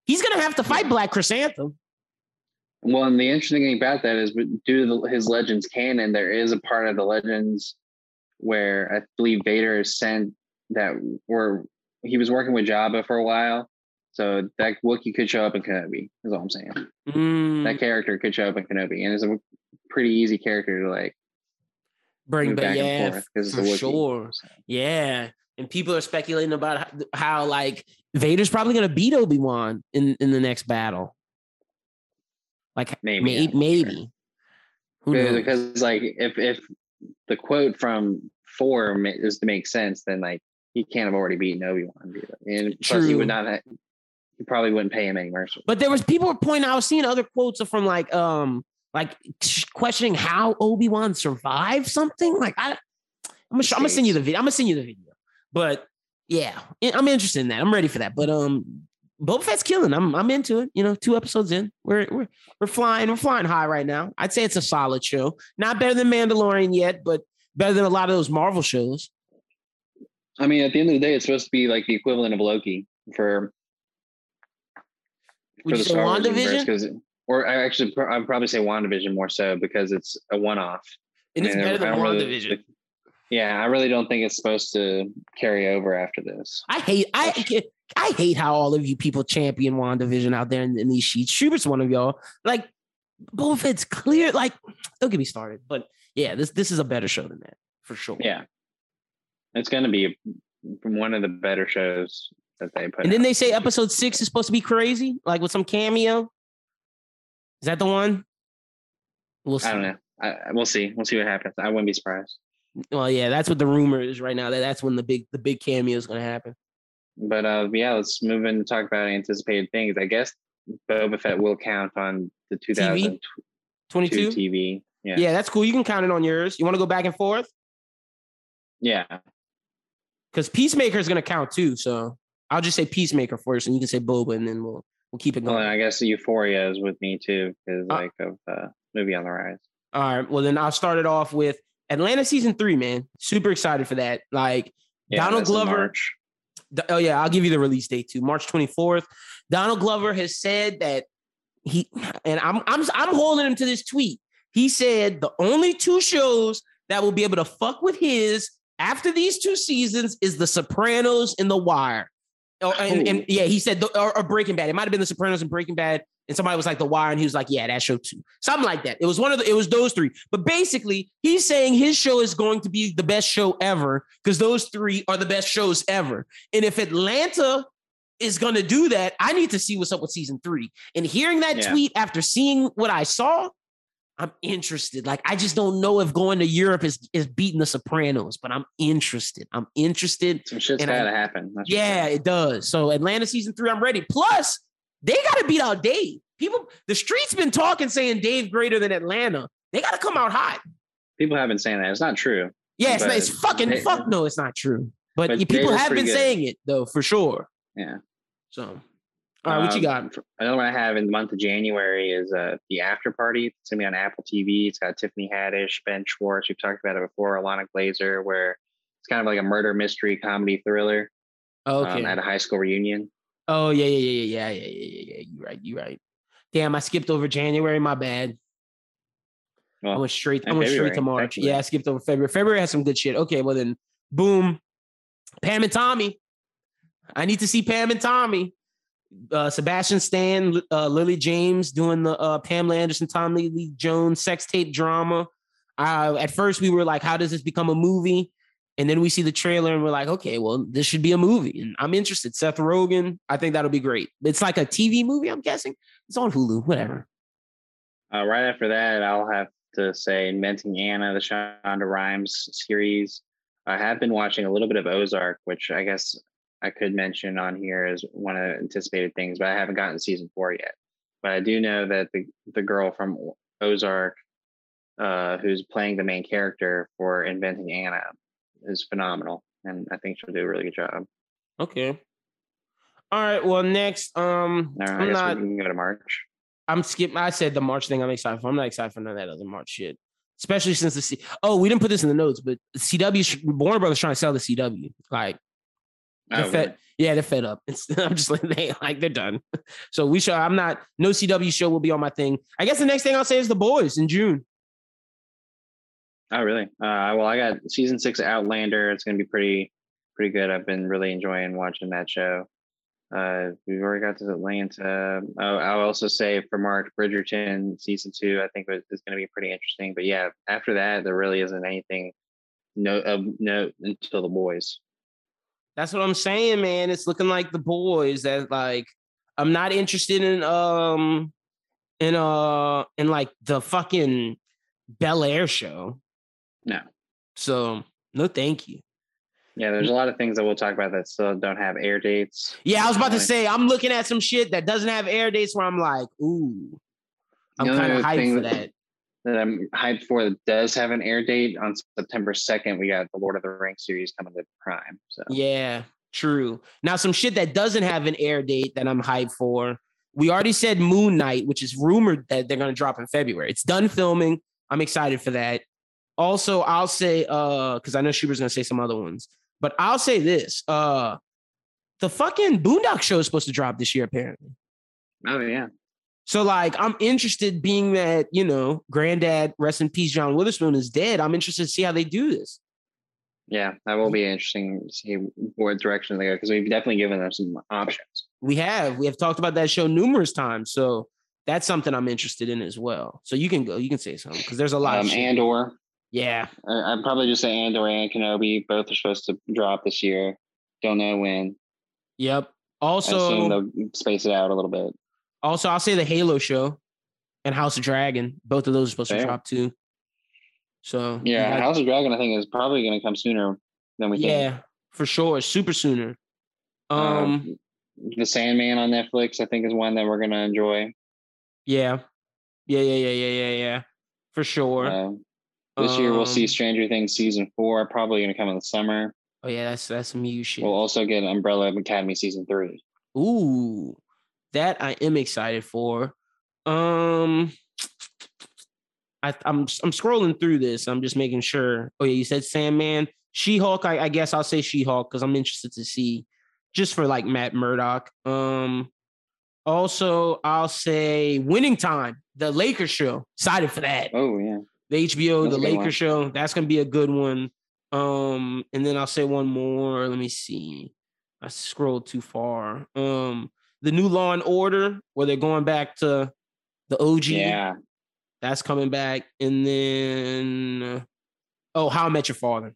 He's gonna have to fight Black Krrsantan. Well, and the interesting thing about that is, due to the, his Legends canon, there is a part of the Legends where I believe Vader is sent that where he was working with Jabba for a while, so that Wookiee could show up in Kenobi, is all I'm saying. Mm. That character could show up in Kenobi, and it's a pretty easy character to like bring back. Yeah, for sure. So. Yeah, and people are speculating about how, how like Vader's probably going to beat Obi Wan in in the next battle. Like maybe, may, maybe. Who knows? Because like if if the quote from four is to make sense, then like he can't have already beaten Obi Wan, and plus he would not have, you probably wouldn't pay him any mercy. But there was people were pointing. I was seeing other quotes from like um like questioning how Obi Wan survived something. Like I, I'm gonna, I'm gonna send you the video. I'm gonna send you the video. But yeah, I'm interested in that. I'm ready for that. But um, Boba Fett's killing. I'm I'm into it. You know, two episodes in, we're we're we're flying. We're flying high right now. I'd say it's a solid show. Not better than Mandalorian yet, but better than a lot of those Marvel shows. I mean, at the end of the day, it's supposed to be like the equivalent of Loki for would for the Star Wars universe because, or I actually I'd probably say WandaVision more so because it's a one-off. It is better than WandaVision. Really, yeah, I really don't think it's supposed to carry over after this. I hate I I hate how all of you people champion WandaVision out there in, in these sheets. Schubert's one of y'all. Like, Boba it's clear. Like, don't get me started. But yeah, this this is a better show than that for sure. Yeah, it's going to be one of the better shows that they put. And then they say episode six is supposed to be crazy, like with some cameo. Is that the one? We'll see. I don't know. I, we'll see. We'll see what happens. I wouldn't be surprised. Well, yeah, that's what the rumor is right now. That that's when the big the big cameo is going to happen. But uh, yeah, let's move in to talk about anticipated things. I guess Boba Fett will count on the 2022 TV. Yeah. yeah, that's cool. You can count it on yours. You want to go back and forth? Yeah. Because Peacemaker is going to count too. So I'll just say Peacemaker first, and you can say Boba, and then we'll we'll keep it going. Well, I guess Euphoria is with me too, because uh, like of uh, movie on the rise. All right. Well, then I'll start it off with Atlanta season three. Man, super excited for that. Like yeah, Donald Glover. Oh yeah, I'll give you the release date too, March twenty fourth. Donald Glover has said that he and I'm I'm I'm holding him to this tweet. He said the only two shows that will be able to fuck with his after these two seasons is The Sopranos and The Wire. Oh, and, and, yeah, he said, the, or, or, Breaking Bad. It might have been The Sopranos and Breaking Bad. And somebody was like, The Wire. And he was like, Yeah, that show too. Something like that. It was one of the, it was those three. But basically, he's saying his show is going to be the best show ever because those three are the best shows ever. And if Atlanta is going to do that, I need to see what's up with season three. And hearing that yeah. tweet after seeing what I saw, I'm interested. Like I just don't know if going to Europe is is beating the Sopranos, but I'm interested. I'm interested. Some shit's gotta I, happen. That's yeah, it does. So Atlanta season three, I'm ready. Plus, they gotta beat out Dave. People, the streets been talking saying Dave greater than Atlanta. They gotta come out hot. People have been saying that. It's not true. Yeah, it's, not, it's fucking they, fuck. No, it's not true. But, but people have been good. saying it though, for sure. Yeah. So all right, what you got? Um, another one I have in the month of January is uh, the After Party. It's gonna be on Apple TV. It's got Tiffany Haddish, Ben Schwartz. We've talked about it before. Ilana Glazer, where it's kind of like a murder mystery comedy thriller. Oh, okay. Um, at a high school reunion. Oh yeah, yeah, yeah, yeah, yeah, yeah, yeah, yeah. You right, you right. Damn, I skipped over January. My bad. Well, I went straight. I went February, straight to March. Yeah, I skipped over February. February has some good shit. Okay, well then, boom, Pam and Tommy. I need to see Pam and Tommy uh, Sebastian Stan, uh, Lily James doing the uh, Pamela Anderson, Tommy Lee Jones sex tape drama. Uh, at first, we were like, "How does this become a movie?" And then we see the trailer, and we're like, "Okay, well, this should be a movie." And I'm interested. Seth Rogen, I think that'll be great. It's like a TV movie. I'm guessing it's on Hulu. Whatever. Uh, right after that, I'll have to say Inventing Anna, the Shonda Rhimes series. I have been watching a little bit of Ozark, which I guess I could mention on here as one of the anticipated things, but I haven't gotten season four yet. But I do know that the the girl from Ozark, uh, who's playing the main character for Inventing Anna, is phenomenal, and I think she'll do a really good job. Okay. All right. Well, next, um, I I'm not, we can go to March. I'm skipping. I said the March thing. I'm excited for. I'm not excited for none of that other March shit. Especially since the C. Oh, we didn't put this in the notes, but CW Warner Brothers trying to sell the CW. Like they're oh, fed, yeah, they're fed up. It's, I'm just like they like they're done. So we show. I'm not. No CW show will be on my thing. I guess the next thing I'll say is the boys in June. Oh really? Uh, well, I got season six Outlander. It's gonna be pretty pretty good. I've been really enjoying watching that show. Uh, we've already got to Atlanta. Oh, I'll also say for Mark Bridgerton season two, I think is going to be pretty interesting. But yeah, after that, there really isn't anything no uh, no until the boys. That's what I'm saying, man. It's looking like the boys that like I'm not interested in um in uh in like the fucking Bel Air show. No. So no thank you. Yeah, there's a lot of things that we'll talk about that still don't have air dates. Yeah, I was about to say I'm looking at some shit that doesn't have air dates where I'm like, ooh, I'm kind of hyped for that that I'm hyped for that does have an air date on September 2nd. We got the Lord of the Rings series coming to Prime. So yeah, true. Now some shit that doesn't have an air date that I'm hyped for. We already said Moon Knight, which is rumored that they're gonna drop in February. It's done filming. I'm excited for that. Also, I'll say uh because I know Schubert's gonna say some other ones, but I'll say this. Uh the fucking Boondock show is supposed to drop this year, apparently. Oh yeah. So like I'm interested being that, you know, granddad, rest in peace, John Witherspoon is dead. I'm interested to see how they do this. Yeah, that will be interesting to see what direction they go because we've definitely given them some options. We have. We have talked about that show numerous times. So that's something I'm interested in as well. So you can go, you can say something because there's a lot um, of Andor. Yeah. I'd probably just say Andor and Kenobi. Both are supposed to drop this year. Don't know when. Yep. Also, they'll space it out a little bit. Also, I'll say the Halo show and House of Dragon. Both of those are supposed Fair. to drop too. So yeah, House of Dragon I think is probably going to come sooner than we think. yeah, think. for sure, super sooner. Um, um, the Sandman on Netflix I think is one that we're going to enjoy. Yeah, yeah, yeah, yeah, yeah, yeah, yeah, for sure. This um, year we'll see um, Stranger Things season four, probably going to come in the summer. Oh yeah, that's that's some new shit. We'll also get Umbrella Academy season three. Ooh, that I am excited for. Um, I, I'm I'm scrolling through this. I'm just making sure. Oh yeah, you said Sandman, She Hulk. I, I guess I'll say She Hulk because I'm interested to see, just for like Matt Murdock. Um, also I'll say Winning Time, the Lakers show. Excited for that. Oh yeah, the HBO, That's the Lakers show. That's gonna be a good one. Um, and then I'll say one more. Let me see. I scrolled too far. Um, the new Law and Order, where they're going back to the OG. Yeah. That's coming back. And then oh, How I Met Your Father.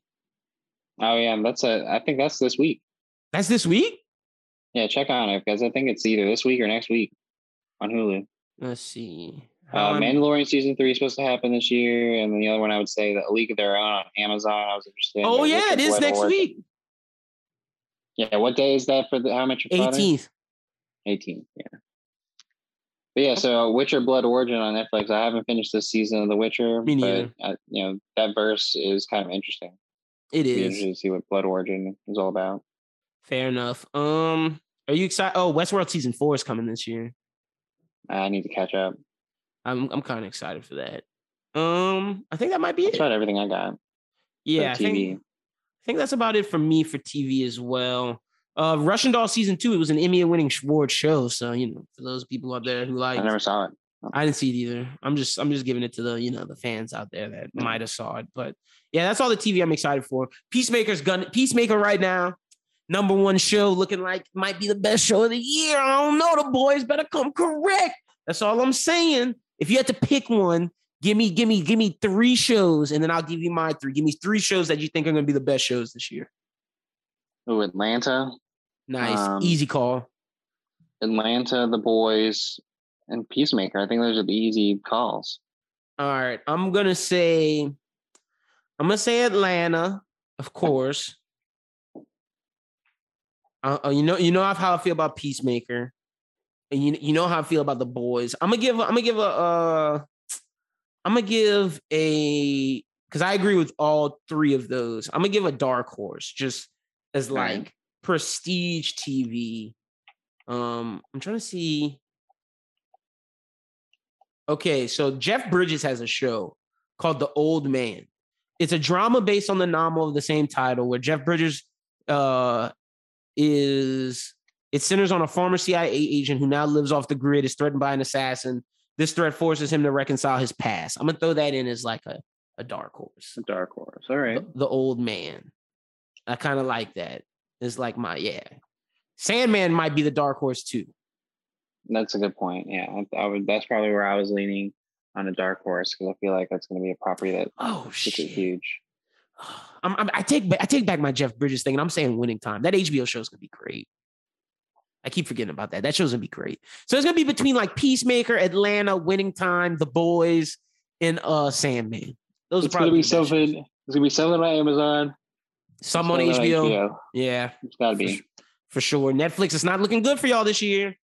Oh yeah, that's a I think that's this week. That's this week? Yeah, check on it because I think it's either this week or next week on Hulu. Let's see. Uh, Mandalorian season three is supposed to happen this year, and the other one I would say the League of Their Own on Amazon. I was interested. Oh yeah, it is next week. Yeah, what day is that for the how much? Eighteenth. 18th, yeah. But yeah, so Witcher Blood Origin on Netflix. I haven't finished this season of The Witcher, Me neither. but uh, you know that verse is kind of interesting. It is interesting to see what Blood Origin is all about. Fair enough. Um, are you excited? Oh, Westworld season four is coming this year. I need to catch up. I'm I'm kind of excited for that. Um, I think that might be That's it. about everything I got. Yeah, I think, I think that's about it for me for TV as well. Uh, Russian Doll season two. It was an Emmy-winning award show, so you know, for those people out there who like, I never saw it. I didn't see it either. I'm just I'm just giving it to the you know the fans out there that mm-hmm. might have saw it. But yeah, that's all the TV I'm excited for. Peacemaker's gun Peacemaker right now. Number one show looking like might be the best show of the year. I don't know. The boys better come correct. That's all I'm saying. If you had to pick one, give me, give me, give me three shows, and then I'll give you my three. Give me three shows that you think are going to be the best shows this year. Oh, Atlanta. Nice, um, easy call. Atlanta, The Boys, and Peacemaker. I think those are the easy calls. All right, I'm gonna say, I'm gonna say Atlanta, of course. Uh, uh you know, you know how I feel about Peacemaker, and you you know how I feel about The Boys. I'm gonna give, I'm gonna give a, uh, I'm gonna give a because I agree with all three of those. I'm gonna give a dark horse just as like right. prestige TV. Um, I'm trying to see. Okay, so Jeff Bridges has a show called The Old Man. It's a drama based on the novel of the same title, where Jeff Bridges uh, is it centers on a former CIA agent who now lives off the grid, is threatened by an assassin. This threat forces him to reconcile his past. I'm gonna throw that in as like a, a dark horse. A dark horse. All right. The, the old man. I kind of like that. It's like my yeah. Sandman might be the dark horse too. That's a good point. Yeah, I, I would. That's probably where I was leaning on a dark horse because I feel like that's going to be a property that oh shit huge. I'm, I'm, i take I take back my Jeff Bridges thing, and I'm saying winning time. That HBO show is going to be great. I keep forgetting about that. That show's gonna be great. So it's gonna be between like Peacemaker, Atlanta, Winning Time, The Boys, and uh Sandman. Those it's are probably gonna be something. It's gonna be something on Amazon. Some on HBO. HBO. Yeah, it's gotta be for, for, sure. Netflix is not looking good for y'all this year.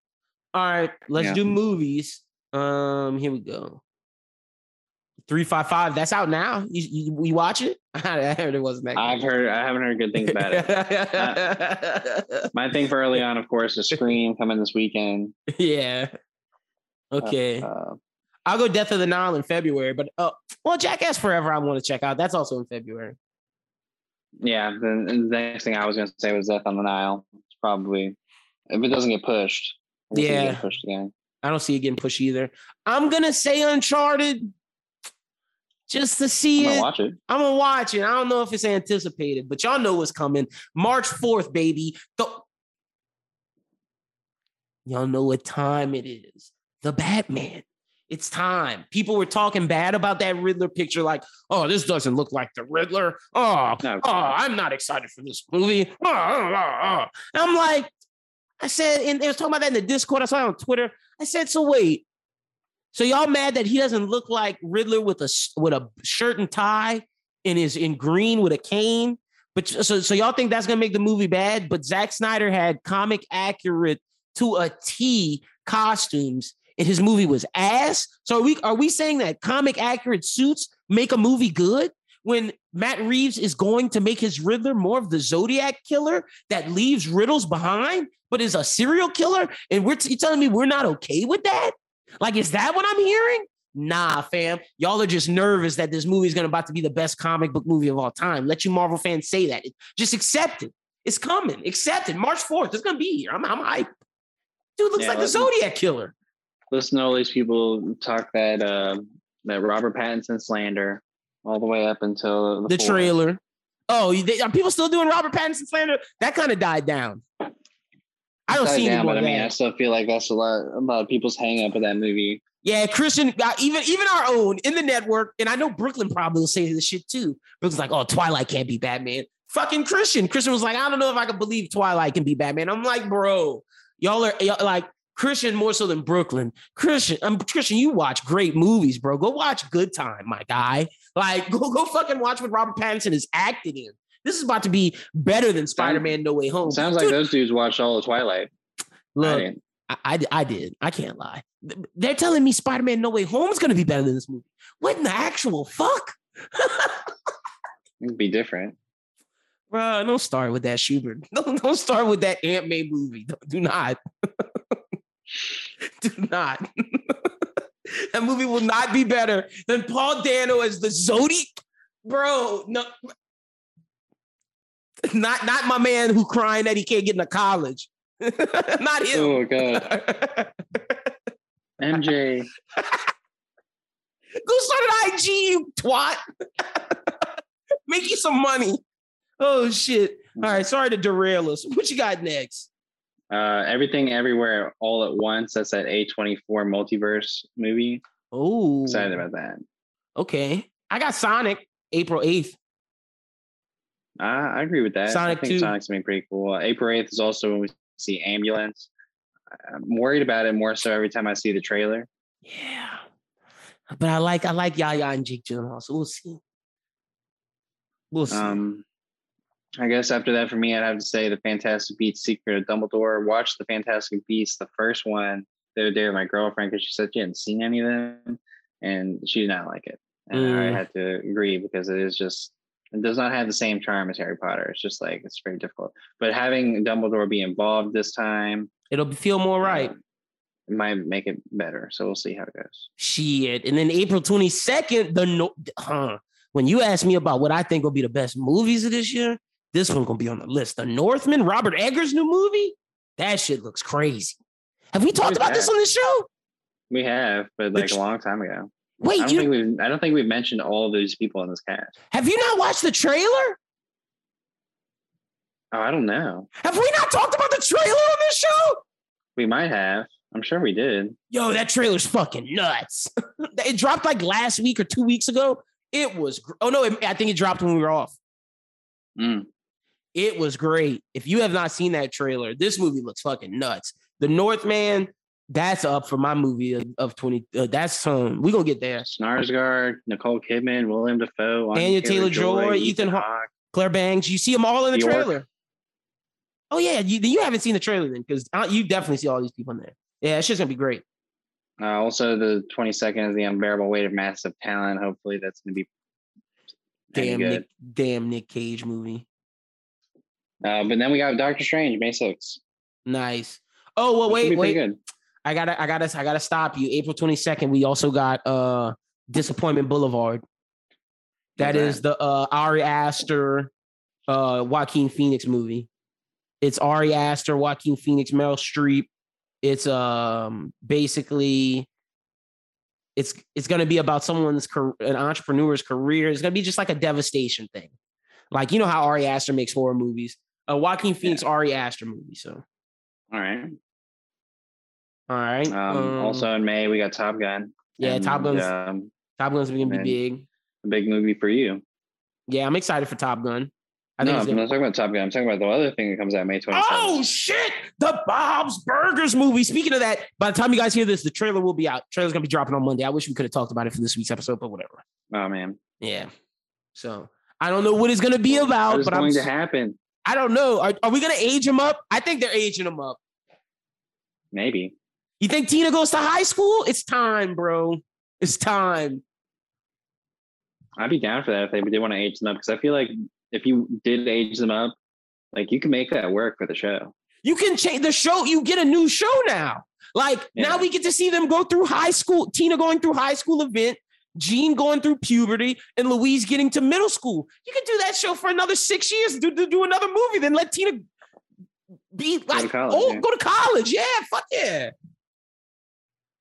All right, let's yeah. do movies. Um, here we go. Three five five. That's out now. You, you, you watch it? I heard it wasn't that. Good. I've heard. I haven't heard good things about it. uh, my thing for early on, of course, is Scream coming this weekend. Yeah. Okay. Uh, uh, I'll go Death of the Nile in February, but uh, well, Jackass Forever, I want to check out. That's also in February. Yeah. The, the next thing I was going to say was Death on the Nile. It's probably if it doesn't get pushed. Yeah. pushed again. I don't see it getting pushed either. I'm gonna say Uncharted just to see I'm it. gonna watch it. I'm gonna watch it. I don't know if it's anticipated, but y'all know what's coming. March 4th, baby. The- y'all know what time it is. The Batman. It's time. People were talking bad about that Riddler picture, like, oh, this doesn't look like the Riddler. Oh, No. oh, I'm not excited for this movie. Oh, oh, oh, oh. And I'm like, I said, and they was talking about that in the Discord. I saw it on Twitter. I said, so wait. So y'all mad that he doesn't look like Riddler with a with a shirt and tie and is in green with a cane? But so so y'all think that's gonna make the movie bad? But Zack Snyder had comic accurate to a T costumes, and his movie was ass. So are we are we saying that comic accurate suits make a movie good? When Matt Reeves is going to make his Riddler more of the Zodiac killer that leaves riddles behind, but is a serial killer, and we're t- you telling me we're not okay with that? Like, is that what I'm hearing? Nah, fam. Y'all are just nervous that this movie is gonna about to be the best comic book movie of all time. Let you Marvel fans say that. Just accept it. It's coming. Accept it. March 4th. It's gonna be here. I'm, I'm hyped. Dude looks Yeah, like the Zodiac killer. Listen to all these people talk that uh, that Robert Pattinson slander all the way up until the, The trailer. Oh, they, are people still doing Robert Pattinson slander? That kind of died down. I don't see down, but I mean, that. I still feel like that's a lot, a lot of people's hang up with that movie. Yeah, Christian, uh, even even our own in the network, and I know Brooklyn probably will say this shit too. Brooklyn's like, oh, Twilight can't be Batman. Fucking Christian. Christian was like, I don't know if I can believe Twilight can be Batman. I'm like, bro, y'all are y'all, like Christian more so than Brooklyn. Christian, I'm Christian. You watch great movies, bro. Go watch Good Time, my guy. Like, go go fucking watch what Robert Pattinson is acting in. This is about to be better than Spider-Man: No Way Home. Sounds like Dude, those dudes watched all of Twilight. I look, didn't. I, I, I did. I can't lie. They're telling me Spider Man No Way Home is going to be better than this movie. What in the actual fuck? It'd be different. Bro, don't start with that Schubert. Don't, don't start with that Aunt May movie. Don't- Do not. do not. that movie will not be better than Paul Dano as the Zodi. Bro, no. Not not my man who crying that he can't get into college. not him. Oh god, MJ. Go start an IG, you twat. Make you some money. Oh shit. All right, sorry to derail us. What you got next? Uh, everything, everywhere, all at once. That's that A24 multiverse movie. Oh, Excited about that. okay. I got Sonic April 8th. Uh, I agree with that. Sonic I think 2. Sonic's gonna be pretty cool. Uh, April 8th is also when we see Ambulance. I'm worried about it more so every time I see the trailer. Yeah. But I like I like Yaya and Jake Gyllenhaal, so we'll see. We'll see. Um, I guess after that, for me, I'd have to say the Fantastic Beasts: Secret of Dumbledore. Watch the Fantastic Beasts, the first one, the other day with my girlfriend because she said she hadn't seen any of them, and she did not like it. And Mm. I had to agree because it is just it does not have the same charm as Harry Potter. It's just like it's very difficult. But having Dumbledore be involved this time, It'll feel more right. it might make it better. So we'll see how it goes. Shit. And then April 22nd, the no huh. When you ask me about what I think will be the best movies of this year, this one gonna be on the list. The Northman, Robert Eggers' new movie. That shit looks crazy. Have we talked about this on this show? We have, but like Which- a long time ago. I Wait, don't you think we've I don't think we've mentioned all of these people in this cast. have you not watched the trailer? Oh, I don't know. Have we not talked about the trailer on this show? We might have. I'm sure we did. Yo, that trailer's fucking nuts. it dropped like last week or two weeks ago. It was, oh no, it, I think it dropped when we were off. Mm. It was great. If you have not seen that trailer, this movie looks fucking nuts. The Northman, that's up for my movie of, of 20. Uh, that's um, we gonna get there. Snarsgard, Nicole Kidman, William Dafoe, Anya Taylor-Joy, Ethan Hawke. Claire Bangs, you see them all in the trailer. Oh yeah, you you haven't seen the trailer then because you definitely see all these people in there. Yeah, it's just gonna be great. Uh, also, the 22nd is the unbearable weight of massive talent. Hopefully, that's going to be Damn. Nick, damn Nick Cage movie. Uh, but then we got Doctor Strange, May 6th. Nice. Oh well, Which should be wait, wait. Good. I gotta, I gotta, I gotta stop you. April twenty second. We also got uh Disappointment Boulevard. That is the uh Ari Aster, uh Joaquin Phoenix movie. It's Ari Aster, Joaquin Phoenix, Meryl Streep. It's um basically it's it's going to be about someone's career, an entrepreneur's career. It's going to be just like a devastation thing. Like you know how Ari Aster makes horror movies. A Joaquin Phoenix yeah. Ari Aster movie. So, all right, all right. Um, um, also in May we got Top Gun. Yeah, and, Top Gun's um, Top Gun's gonna be big. A big movie for you. Yeah, I'm excited for Top Gun. I no, I'm not talking about Top Gun. I'm talking about the other thing that comes out May 27th. Oh shit! The Bob's Burgers movie. Speaking of that, by the time you guys hear this, the trailer will be out. Trailer's gonna be dropping on Monday. I wish we could have talked about it for this week's episode, but whatever. Oh man. Yeah. So I don't know what it's gonna be about, what is but going I'm, to happen. I don't know. Are, are we gonna age him up? I think they're aging him up. Maybe. You think Tina goes to high school? It's time, bro. It's time. I'd be down for that if they did want to age them up because I feel like if you did age them up, like you can make that work for the show. You can change the show. You get a new show now. Like yeah. now we get to see them go through high school. Tina going through high school event, Gene going through puberty, and Louise getting to middle school. You can do that show for another six years. Do do, do another movie, then let Tina be like, go college, oh, go to college. Yeah, fuck yeah.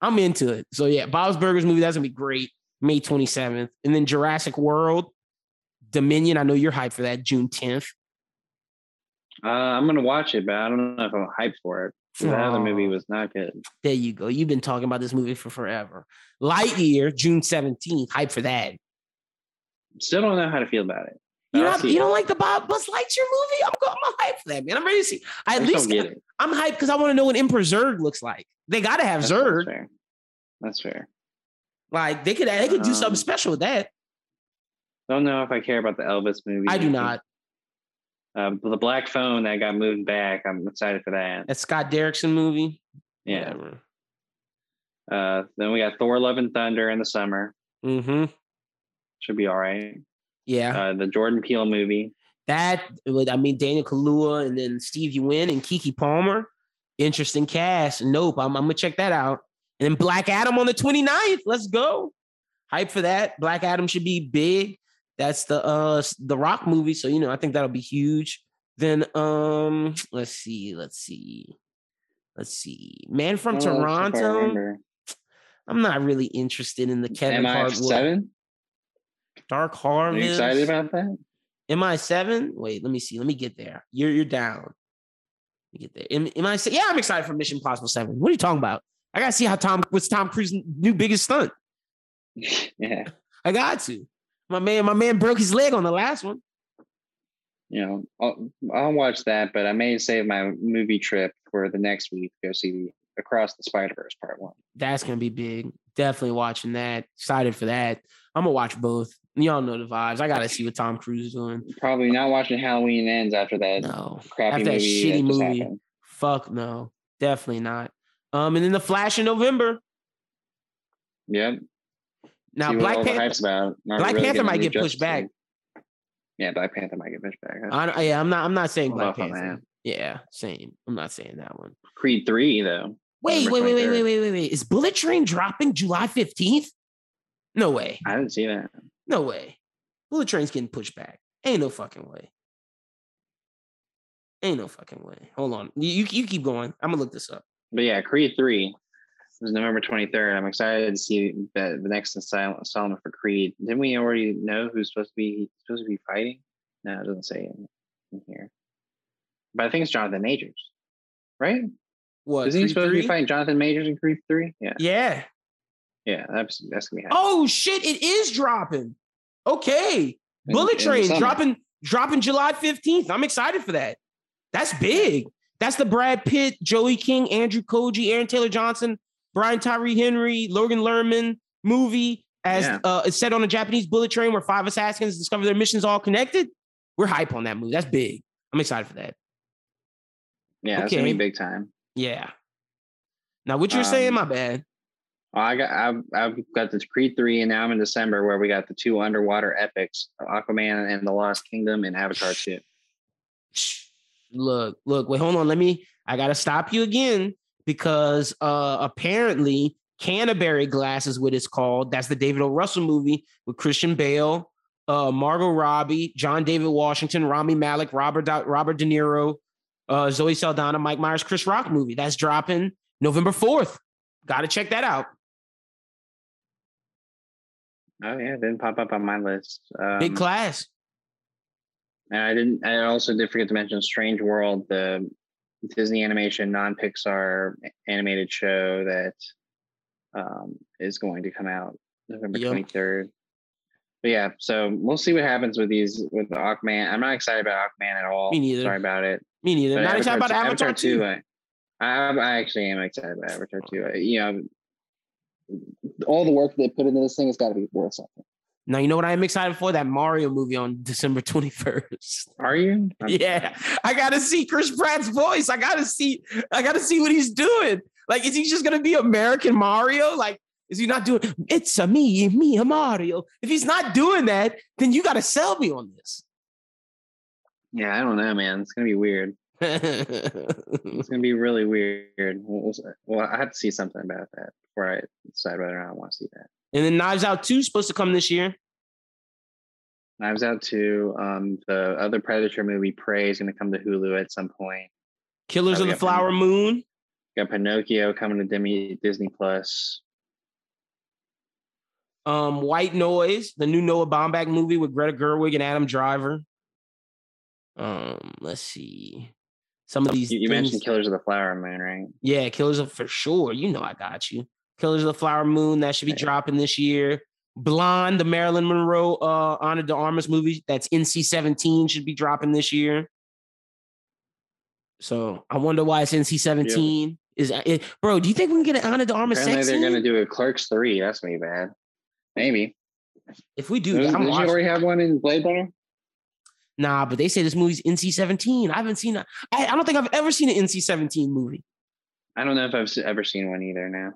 I'm into it. So yeah, Bob's Burgers movie. That's gonna be great. May 27th, and then Jurassic World Dominion. I know you're hyped for that. June 10th. Uh, I'm gonna watch it, but I don't know if I'm hyped for it. The other movie was not good. There you go. You've been talking about this movie for forever. Lightyear, June 17th. Hype for that. Still don't know how to feel about it. You don't, you don't like the Bob Buzz Lightyear movie? I'm, I'm hyped for that, man. I'm ready to see. I at I least get it. I'm hyped because I want to know what Emperor Zurg looks like. They got to have that's, Zurg. That's fair. That's fair. Like they could, they could do something um, special with that. Don't know if I care about the Elvis movie. I do not. Um, the Black Phone that got moved back. I'm excited for that. That Scott Derrickson movie. Yeah. Whatever. Uh, then we got Thor: Love and Thunder in the summer. Mm-hmm. Should be all right. Yeah. Uh, the Jordan Peele movie. That I mean Daniel Kaluuya and then Steve Yeun and Keke Palmer. Interesting cast. Nope. I'm, I'm gonna check that out. And then Black Adam on the 29th. Let's go. Hype for that. Black Adam should be big. That's the uh the Rock movie, so you know I think that'll be huge. Then um, let's see, let's see, let's see. Man from oh, Toronto. I'm not really interested in the Kevin Hart. Seven. Dark Harvest. you excited about that? Am I seven? Wait, let me see. Let me get there. You're you're down. Let me get there. Am, am I? Yeah, I'm excited for Mission Impossible Seven. What are you talking about? I gotta see how Tom what's Tom Cruise's new biggest stunt. yeah, I got to. My man, my man broke his leg on the last one. You know, I'll, I'll watch that, but I may save my movie trip for the next week. to Go see the Across the Spider Verse Part One. That's gonna be big. Definitely watching that. Excited for that. I'm gonna watch both. Y'all know the vibes. I gotta see what Tom Cruise is doing. Probably not watching Halloween Ends after that. No, crappy after that movie shitty that movie. Happened. Fuck no, definitely not. Um, and then the Flash in November. Yep. Now, Black Panther. About. Black really Panther might get pushed back. Yeah, Black Panther might get pushed back. I, yeah, I'm not. I'm not saying Black Panther. Yeah, same. I'm not saying that one. Creed three though. Wait, wait, wait, wait, wait, wait, wait, wait. Is Bullet Train dropping July 15th? No way. I didn't see that. No way. Bullet Train's getting pushed back. Ain't no fucking way. Ain't no fucking way. Hold on. You you keep going. I'm gonna look this up. But yeah, Creed three is November 23rd. I'm excited to see the, the next installment for Creed. Didn't we already know who's supposed to be supposed to be fighting? No, it doesn't say in here. But I think it's Jonathan Majors, right? What? Is he supposed 3? to be fighting Jonathan Majors in Creed 3? Yeah. Yeah. Yeah, that's that's gonna be happening. Oh shit, it is dropping. Okay. In, Bullet Train dropping dropping July 15th. I'm excited for that. That's big. That's the Brad Pitt, Joey King, Andrew Koji, Aaron Taylor Johnson, Brian Tyree Henry, Logan Lerman movie as yeah. uh, it's set on a Japanese bullet train where five assassins discover their missions all connected. We're hype on that movie. That's big. I'm excited for that. Yeah, okay. that's gonna be big time. Yeah. Now, what you're um, saying, my bad. I got I've, I've got this Creed three, and now I'm in December where we got the two underwater epics, Aquaman and the Lost Kingdom, and Avatar two. Look, look, wait, hold on. Let me. I gotta stop you again because uh, apparently Canterbury Glass is what it's called. That's the David O. Russell movie with Christian Bale, uh, Margot Robbie, John David Washington, Rami Malek, Robert Robert De Niro, uh, Zoe Saldana, Mike Myers, Chris Rock movie. That's dropping November 4th. Got to check that out. Oh yeah, didn't pop up on my list. Um, big class. And I didn't. I also did forget to mention Strange World, the Disney animation non-Pixar animated show that um, is going to come out November twenty third. But yeah, so we'll see what happens with these with the Aquaman. I'm not excited about Aquaman at all. Me neither. Sorry about it. Me neither. But not Avatar, excited about Avatar, Avatar two. I, I, I actually am excited about Avatar two. I, you know, all the work they put into this thing has got to be worth something. Now you know what I am excited for? That Mario movie on December 21st. Are you? yeah. I gotta see Chris Pratt's voice. I gotta see, I gotta see what he's doing. Like, is he just gonna be American Mario? Like, is he not doing it's a me, me, a Mario? If he's not doing that, then you gotta sell me on this. Yeah, I don't know, man. It's gonna be weird. it's gonna be really weird. Well, I have to see something about that before I decide whether or not I want to see that. And then Knives Out 2 is supposed to come this year. Knives Out 2. Um, the other Predator movie, Prey, is going to come to Hulu at some point. Killers uh, of the Flower Moon. Got Pinocchio coming to Demi- Disney Plus. Um, White Noise, the new Noah Baumbach movie with Greta Gerwig and Adam Driver. Um, let's see. Some of these. You, you mentioned Killers of the Flower Moon, right? Yeah, Killers of for sure. You know I got you. Killers of the Flower Moon that should be dropping this year. Blonde, the Marilyn Monroe uh Ana de Armas movie that's NC-17 should be dropping this year. So I wonder why it's NC-17. Yeah. Is it, bro? Do you think we can get an Ana de Armas? Apparently, they're going to do a Clerks three. That's me bad. Maybe. If we do, did, did you already have one in Blade Runner? Nah, but they say this movie's NC-17. I haven't seen. A, I, I don't think I've ever seen an NC-17 movie. I don't know if I've ever seen one either. Now.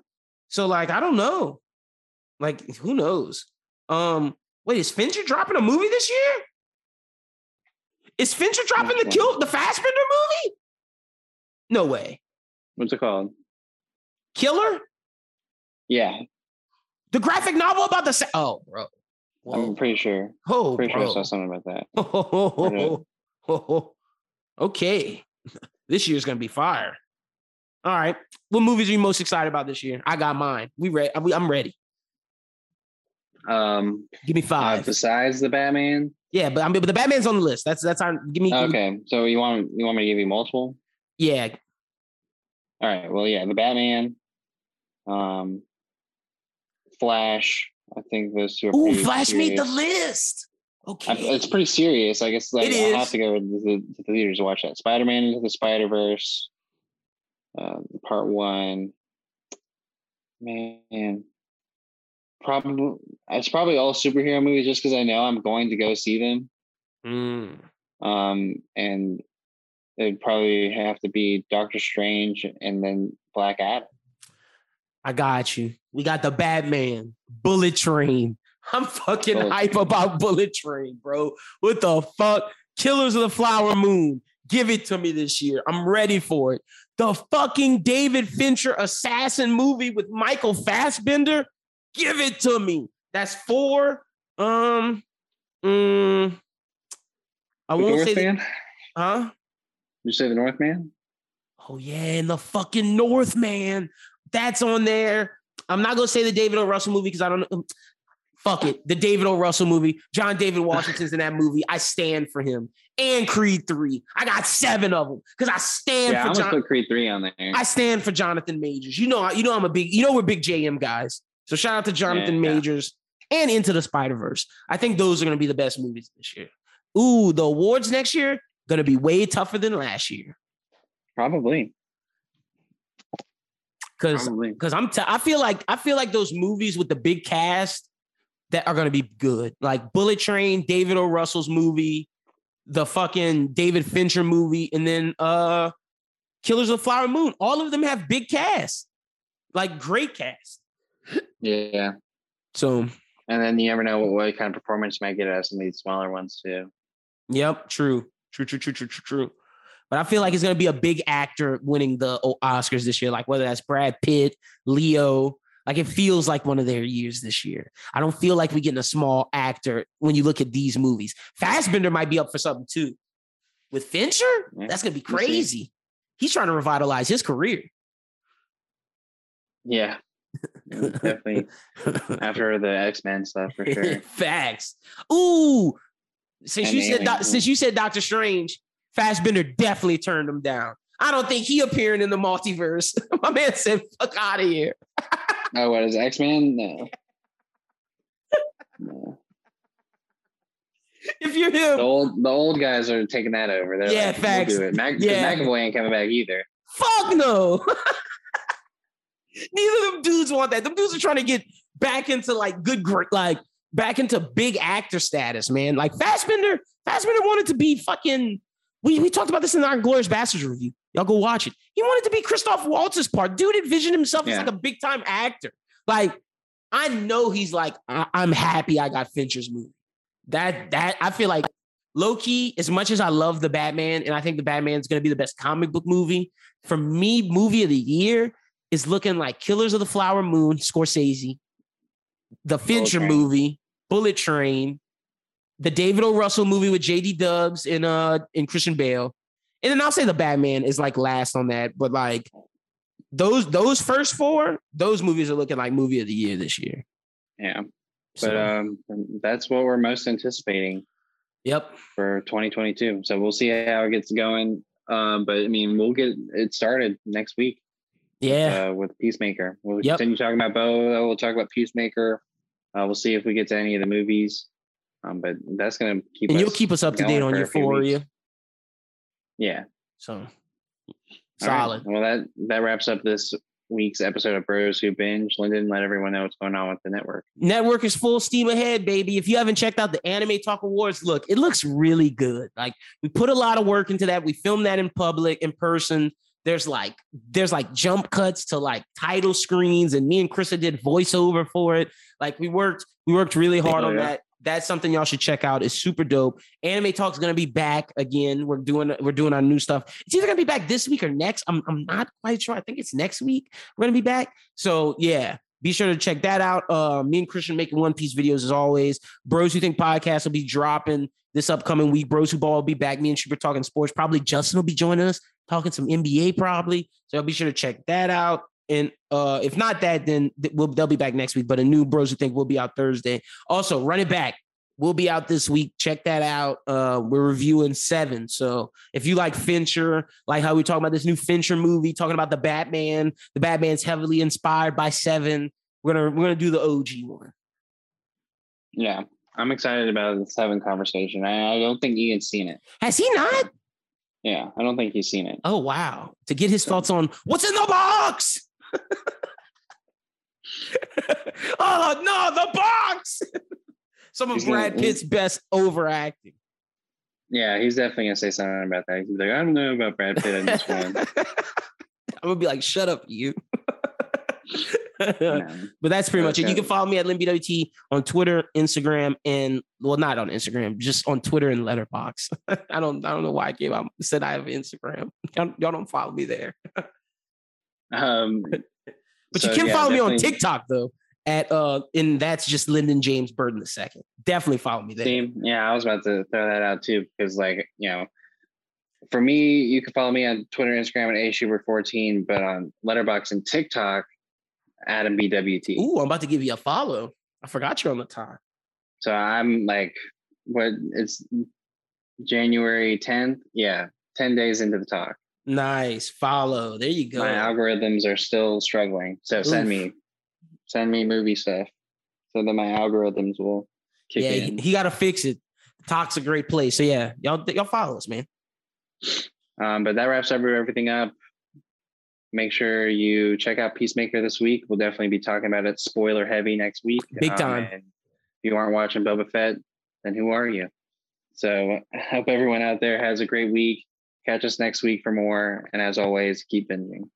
So like, I don't know. Like, who knows? Um, wait, is Fincher dropping a movie this year? Is Fincher dropping the kill the Fassbender movie? No way. What's it called? Killer? Yeah. The graphic novel about the sa- oh, bro. Whoa. I'm pretty sure. Oh, pretty bro. sure I saw something about that. Oh, oh, oh, okay. this year's gonna be fire. All right. What movies are you most excited about this year? I got mine. We ready. I'm ready. Um, give me uh, five. Uh, besides the Batman. Yeah, but I mean, but the Batman's on the list. That's that's our. Give me. Okay, give me, so you want you want me to give you multiple? Yeah. All right. Well, yeah, the Batman. Um, Flash. I think those two. Ooh, Flash serious. made the list. Okay. I, it's pretty serious. I guess like, I have to go to the, to the theaters to watch that. Spider Man into the Spider Verse uh, part one. Man, probably it's probably all superhero movies just because I know I'm going to go see them. Mm. Um, and it'd probably have to be Doctor Strange and then Black Adam. I got you. We got the Batman, Bullet Train. I'm fucking Bullet hype Train. about Bullet Train, bro. What the fuck? Killers of the Flower Moon. Give it to me this year. I'm ready for it the fucking David Fincher assassin movie with Michael Fassbender. Give it to me. That's four. Um, mm, I the won't North say Man? Huh? You say the Northman? Oh yeah, and the fucking Northman. That's on there. I'm not gonna say the David O. Russell movie because I don't know fuck it. The David O. Russell movie. John David Washington's in that movie. I stand for him. And Creed 3. I got seven of them because I stand yeah, for John. put Creed 3 on there. I stand for Jonathan Majors. You know, you know I'm a big, you know we're big JM guys. So shout out to Jonathan yeah, Majors yeah. and Into the Spider-Verse. I think those are gonna be the best movies this year. Ooh, the awards next year gonna be way tougher than last year. Probably. Cause, cause I'm, t- I feel like I feel like those movies with the big cast that are going to be good. Like Bullet Train, David O. Russell's movie, the fucking David Fincher movie, and then uh Killers of the Flower Moon. All of them have big cast, like great cast. Yeah. So. And then you never know what, what kind of performance you might get out of some of these smaller ones too. Yep. True. True. True. True. True. True. True. But I feel like it's going to be a big actor winning the Oscars this year, like whether that's Brad Pitt, Leo, like it feels like one of their years this year. I don't feel like we're getting a small actor when you look at these movies. Fassbender might be up for something too. With Fincher, that's gonna be crazy. He's trying to revitalize his career. Yeah, Definitely after the X Men stuff for sure. Facts. Ooh, since and you said doc, since you said Doctor Strange, Fassbender definitely turned him down. I don't think he appearing in the multiverse. My man said, "Fuck out of here." Oh, what is X Men? No. no. If you're him, the old the old guys are taking that over. They're yeah, like, facts. We'll do it. Mac- yeah. McAvoy ain't coming back either. Fuck no. Neither of them dudes want that. Them dudes are trying to get back into like good, like back into big actor status, man. Like Fassbender, Fassbender wanted to be fucking. We, we talked about this in our Glorious Bastards review. Y'all go watch it. He wanted to be Christoph Waltz's part. Dude envisioned himself yeah. as like a big time actor. Like, I know he's like, I- am happy I got Fincher's movie. That that I feel like low key, as much as I love the Batman, and I think the Batman's gonna be the best comic book movie, for me, movie of the year is looking like Killers of the Flower Moon, Scorsese, the Fincher okay. movie, Bullet Train, the David O. Russell movie with JD Dubs and uh and Christian Bale. And then I'll say the Batman is like last on that, but like those those first four, those movies are looking like movie of the year this year. Yeah. But so, um that's what we're most anticipating. Yep. For 2022. So we'll see how it gets going. Um, but I mean, we'll get it started next week. Yeah. Uh, with Peacemaker. We'll yep. continue talking about Bo. We'll talk about Peacemaker. Uh, we'll see if we get to any of the movies. Um, but that's gonna keep. And you'll keep us up to date on Euphoria. Yeah. So solid. Right. Well, that that wraps up this week's episode of Bros Who Binge. Lyndon, let everyone know what's going on with the network. Network is full steam ahead, baby. If you haven't checked out the Anime Talk Awards, look, it looks really good. Like we put a lot of work into that. We filmed that in public, in person. There's like there's like jump cuts to like title screens, and me and Krista did voiceover for it. Like we worked, we worked really hard oh, on that. That's something y'all should check out. It's super dope. Anime Talk's gonna be back again. We're doing we're doing our new stuff. It's either gonna be back this week or next. I'm I'm not quite sure. I think it's next week. We're gonna be back. So yeah, be sure to check that out. Uh, me and Christian making One Piece videos as always. Bros Who Think podcast will be dropping this upcoming week. Bros Who Ball will be back. Me and Super talking sports. Probably Justin will be joining us talking some NBA probably. So be sure to check that out. And uh, if not that, then we'll, they'll be back next week. But a new Bros Who Think will be out Thursday. Also, run it back. We'll be out this week. Check that out. Uh, we're reviewing Seven. So if you like Fincher, like how we talk about this new Fincher movie, talking about the Batman, the Batman's heavily inspired by Seven. We're gonna we're gonna do the OG one. Yeah, I'm excited about the Seven conversation. I, I don't think Ian's seen it. Has he not? Yeah, I don't think he's seen it. Oh wow! To get his thoughts on what's in the box. oh no, the box! Some of he's Brad gonna, Pitt's best overacting. Yeah, he's definitely gonna say something about that. He's like, I don't know about Brad Pitt in this one. I'm gonna be like, shut up, you. but that's pretty much it. You can follow me at LinBWT on Twitter, Instagram, and well, not on Instagram, just on Twitter and Letterboxd. I don't, I don't know why I gave out said I have Instagram. Y'all, y'all don't follow me there. Um, but so, you can yeah, follow definitely. me on TikTok though. At uh, and that's just Lyndon James Burden the second. Definitely follow me there. Same. Yeah, I was about to throw that out too because, like, you know, for me, you can follow me on Twitter, Instagram at ashuber14, but on Letterboxd and TikTok, Adam BWT. Ooh, I'm about to give you a follow. I forgot you're on the time. So I'm like, what? It's January 10th. Yeah, 10 days into the talk. Nice follow. There you go. My algorithms are still struggling. So Oof. send me, send me movie stuff, so that my algorithms will kick yeah, in. he, he got to fix it. Talk's a great place. So yeah, y'all y'all follow us, man. Um, but that wraps everything up make sure you check out Peacemaker this week. We'll definitely be talking about it spoiler heavy next week. Big um, time. Um, if you aren't watching Boba Fett, then who are you? So I hope everyone out there has a great week. Catch us next week for more. And as always, keep binging.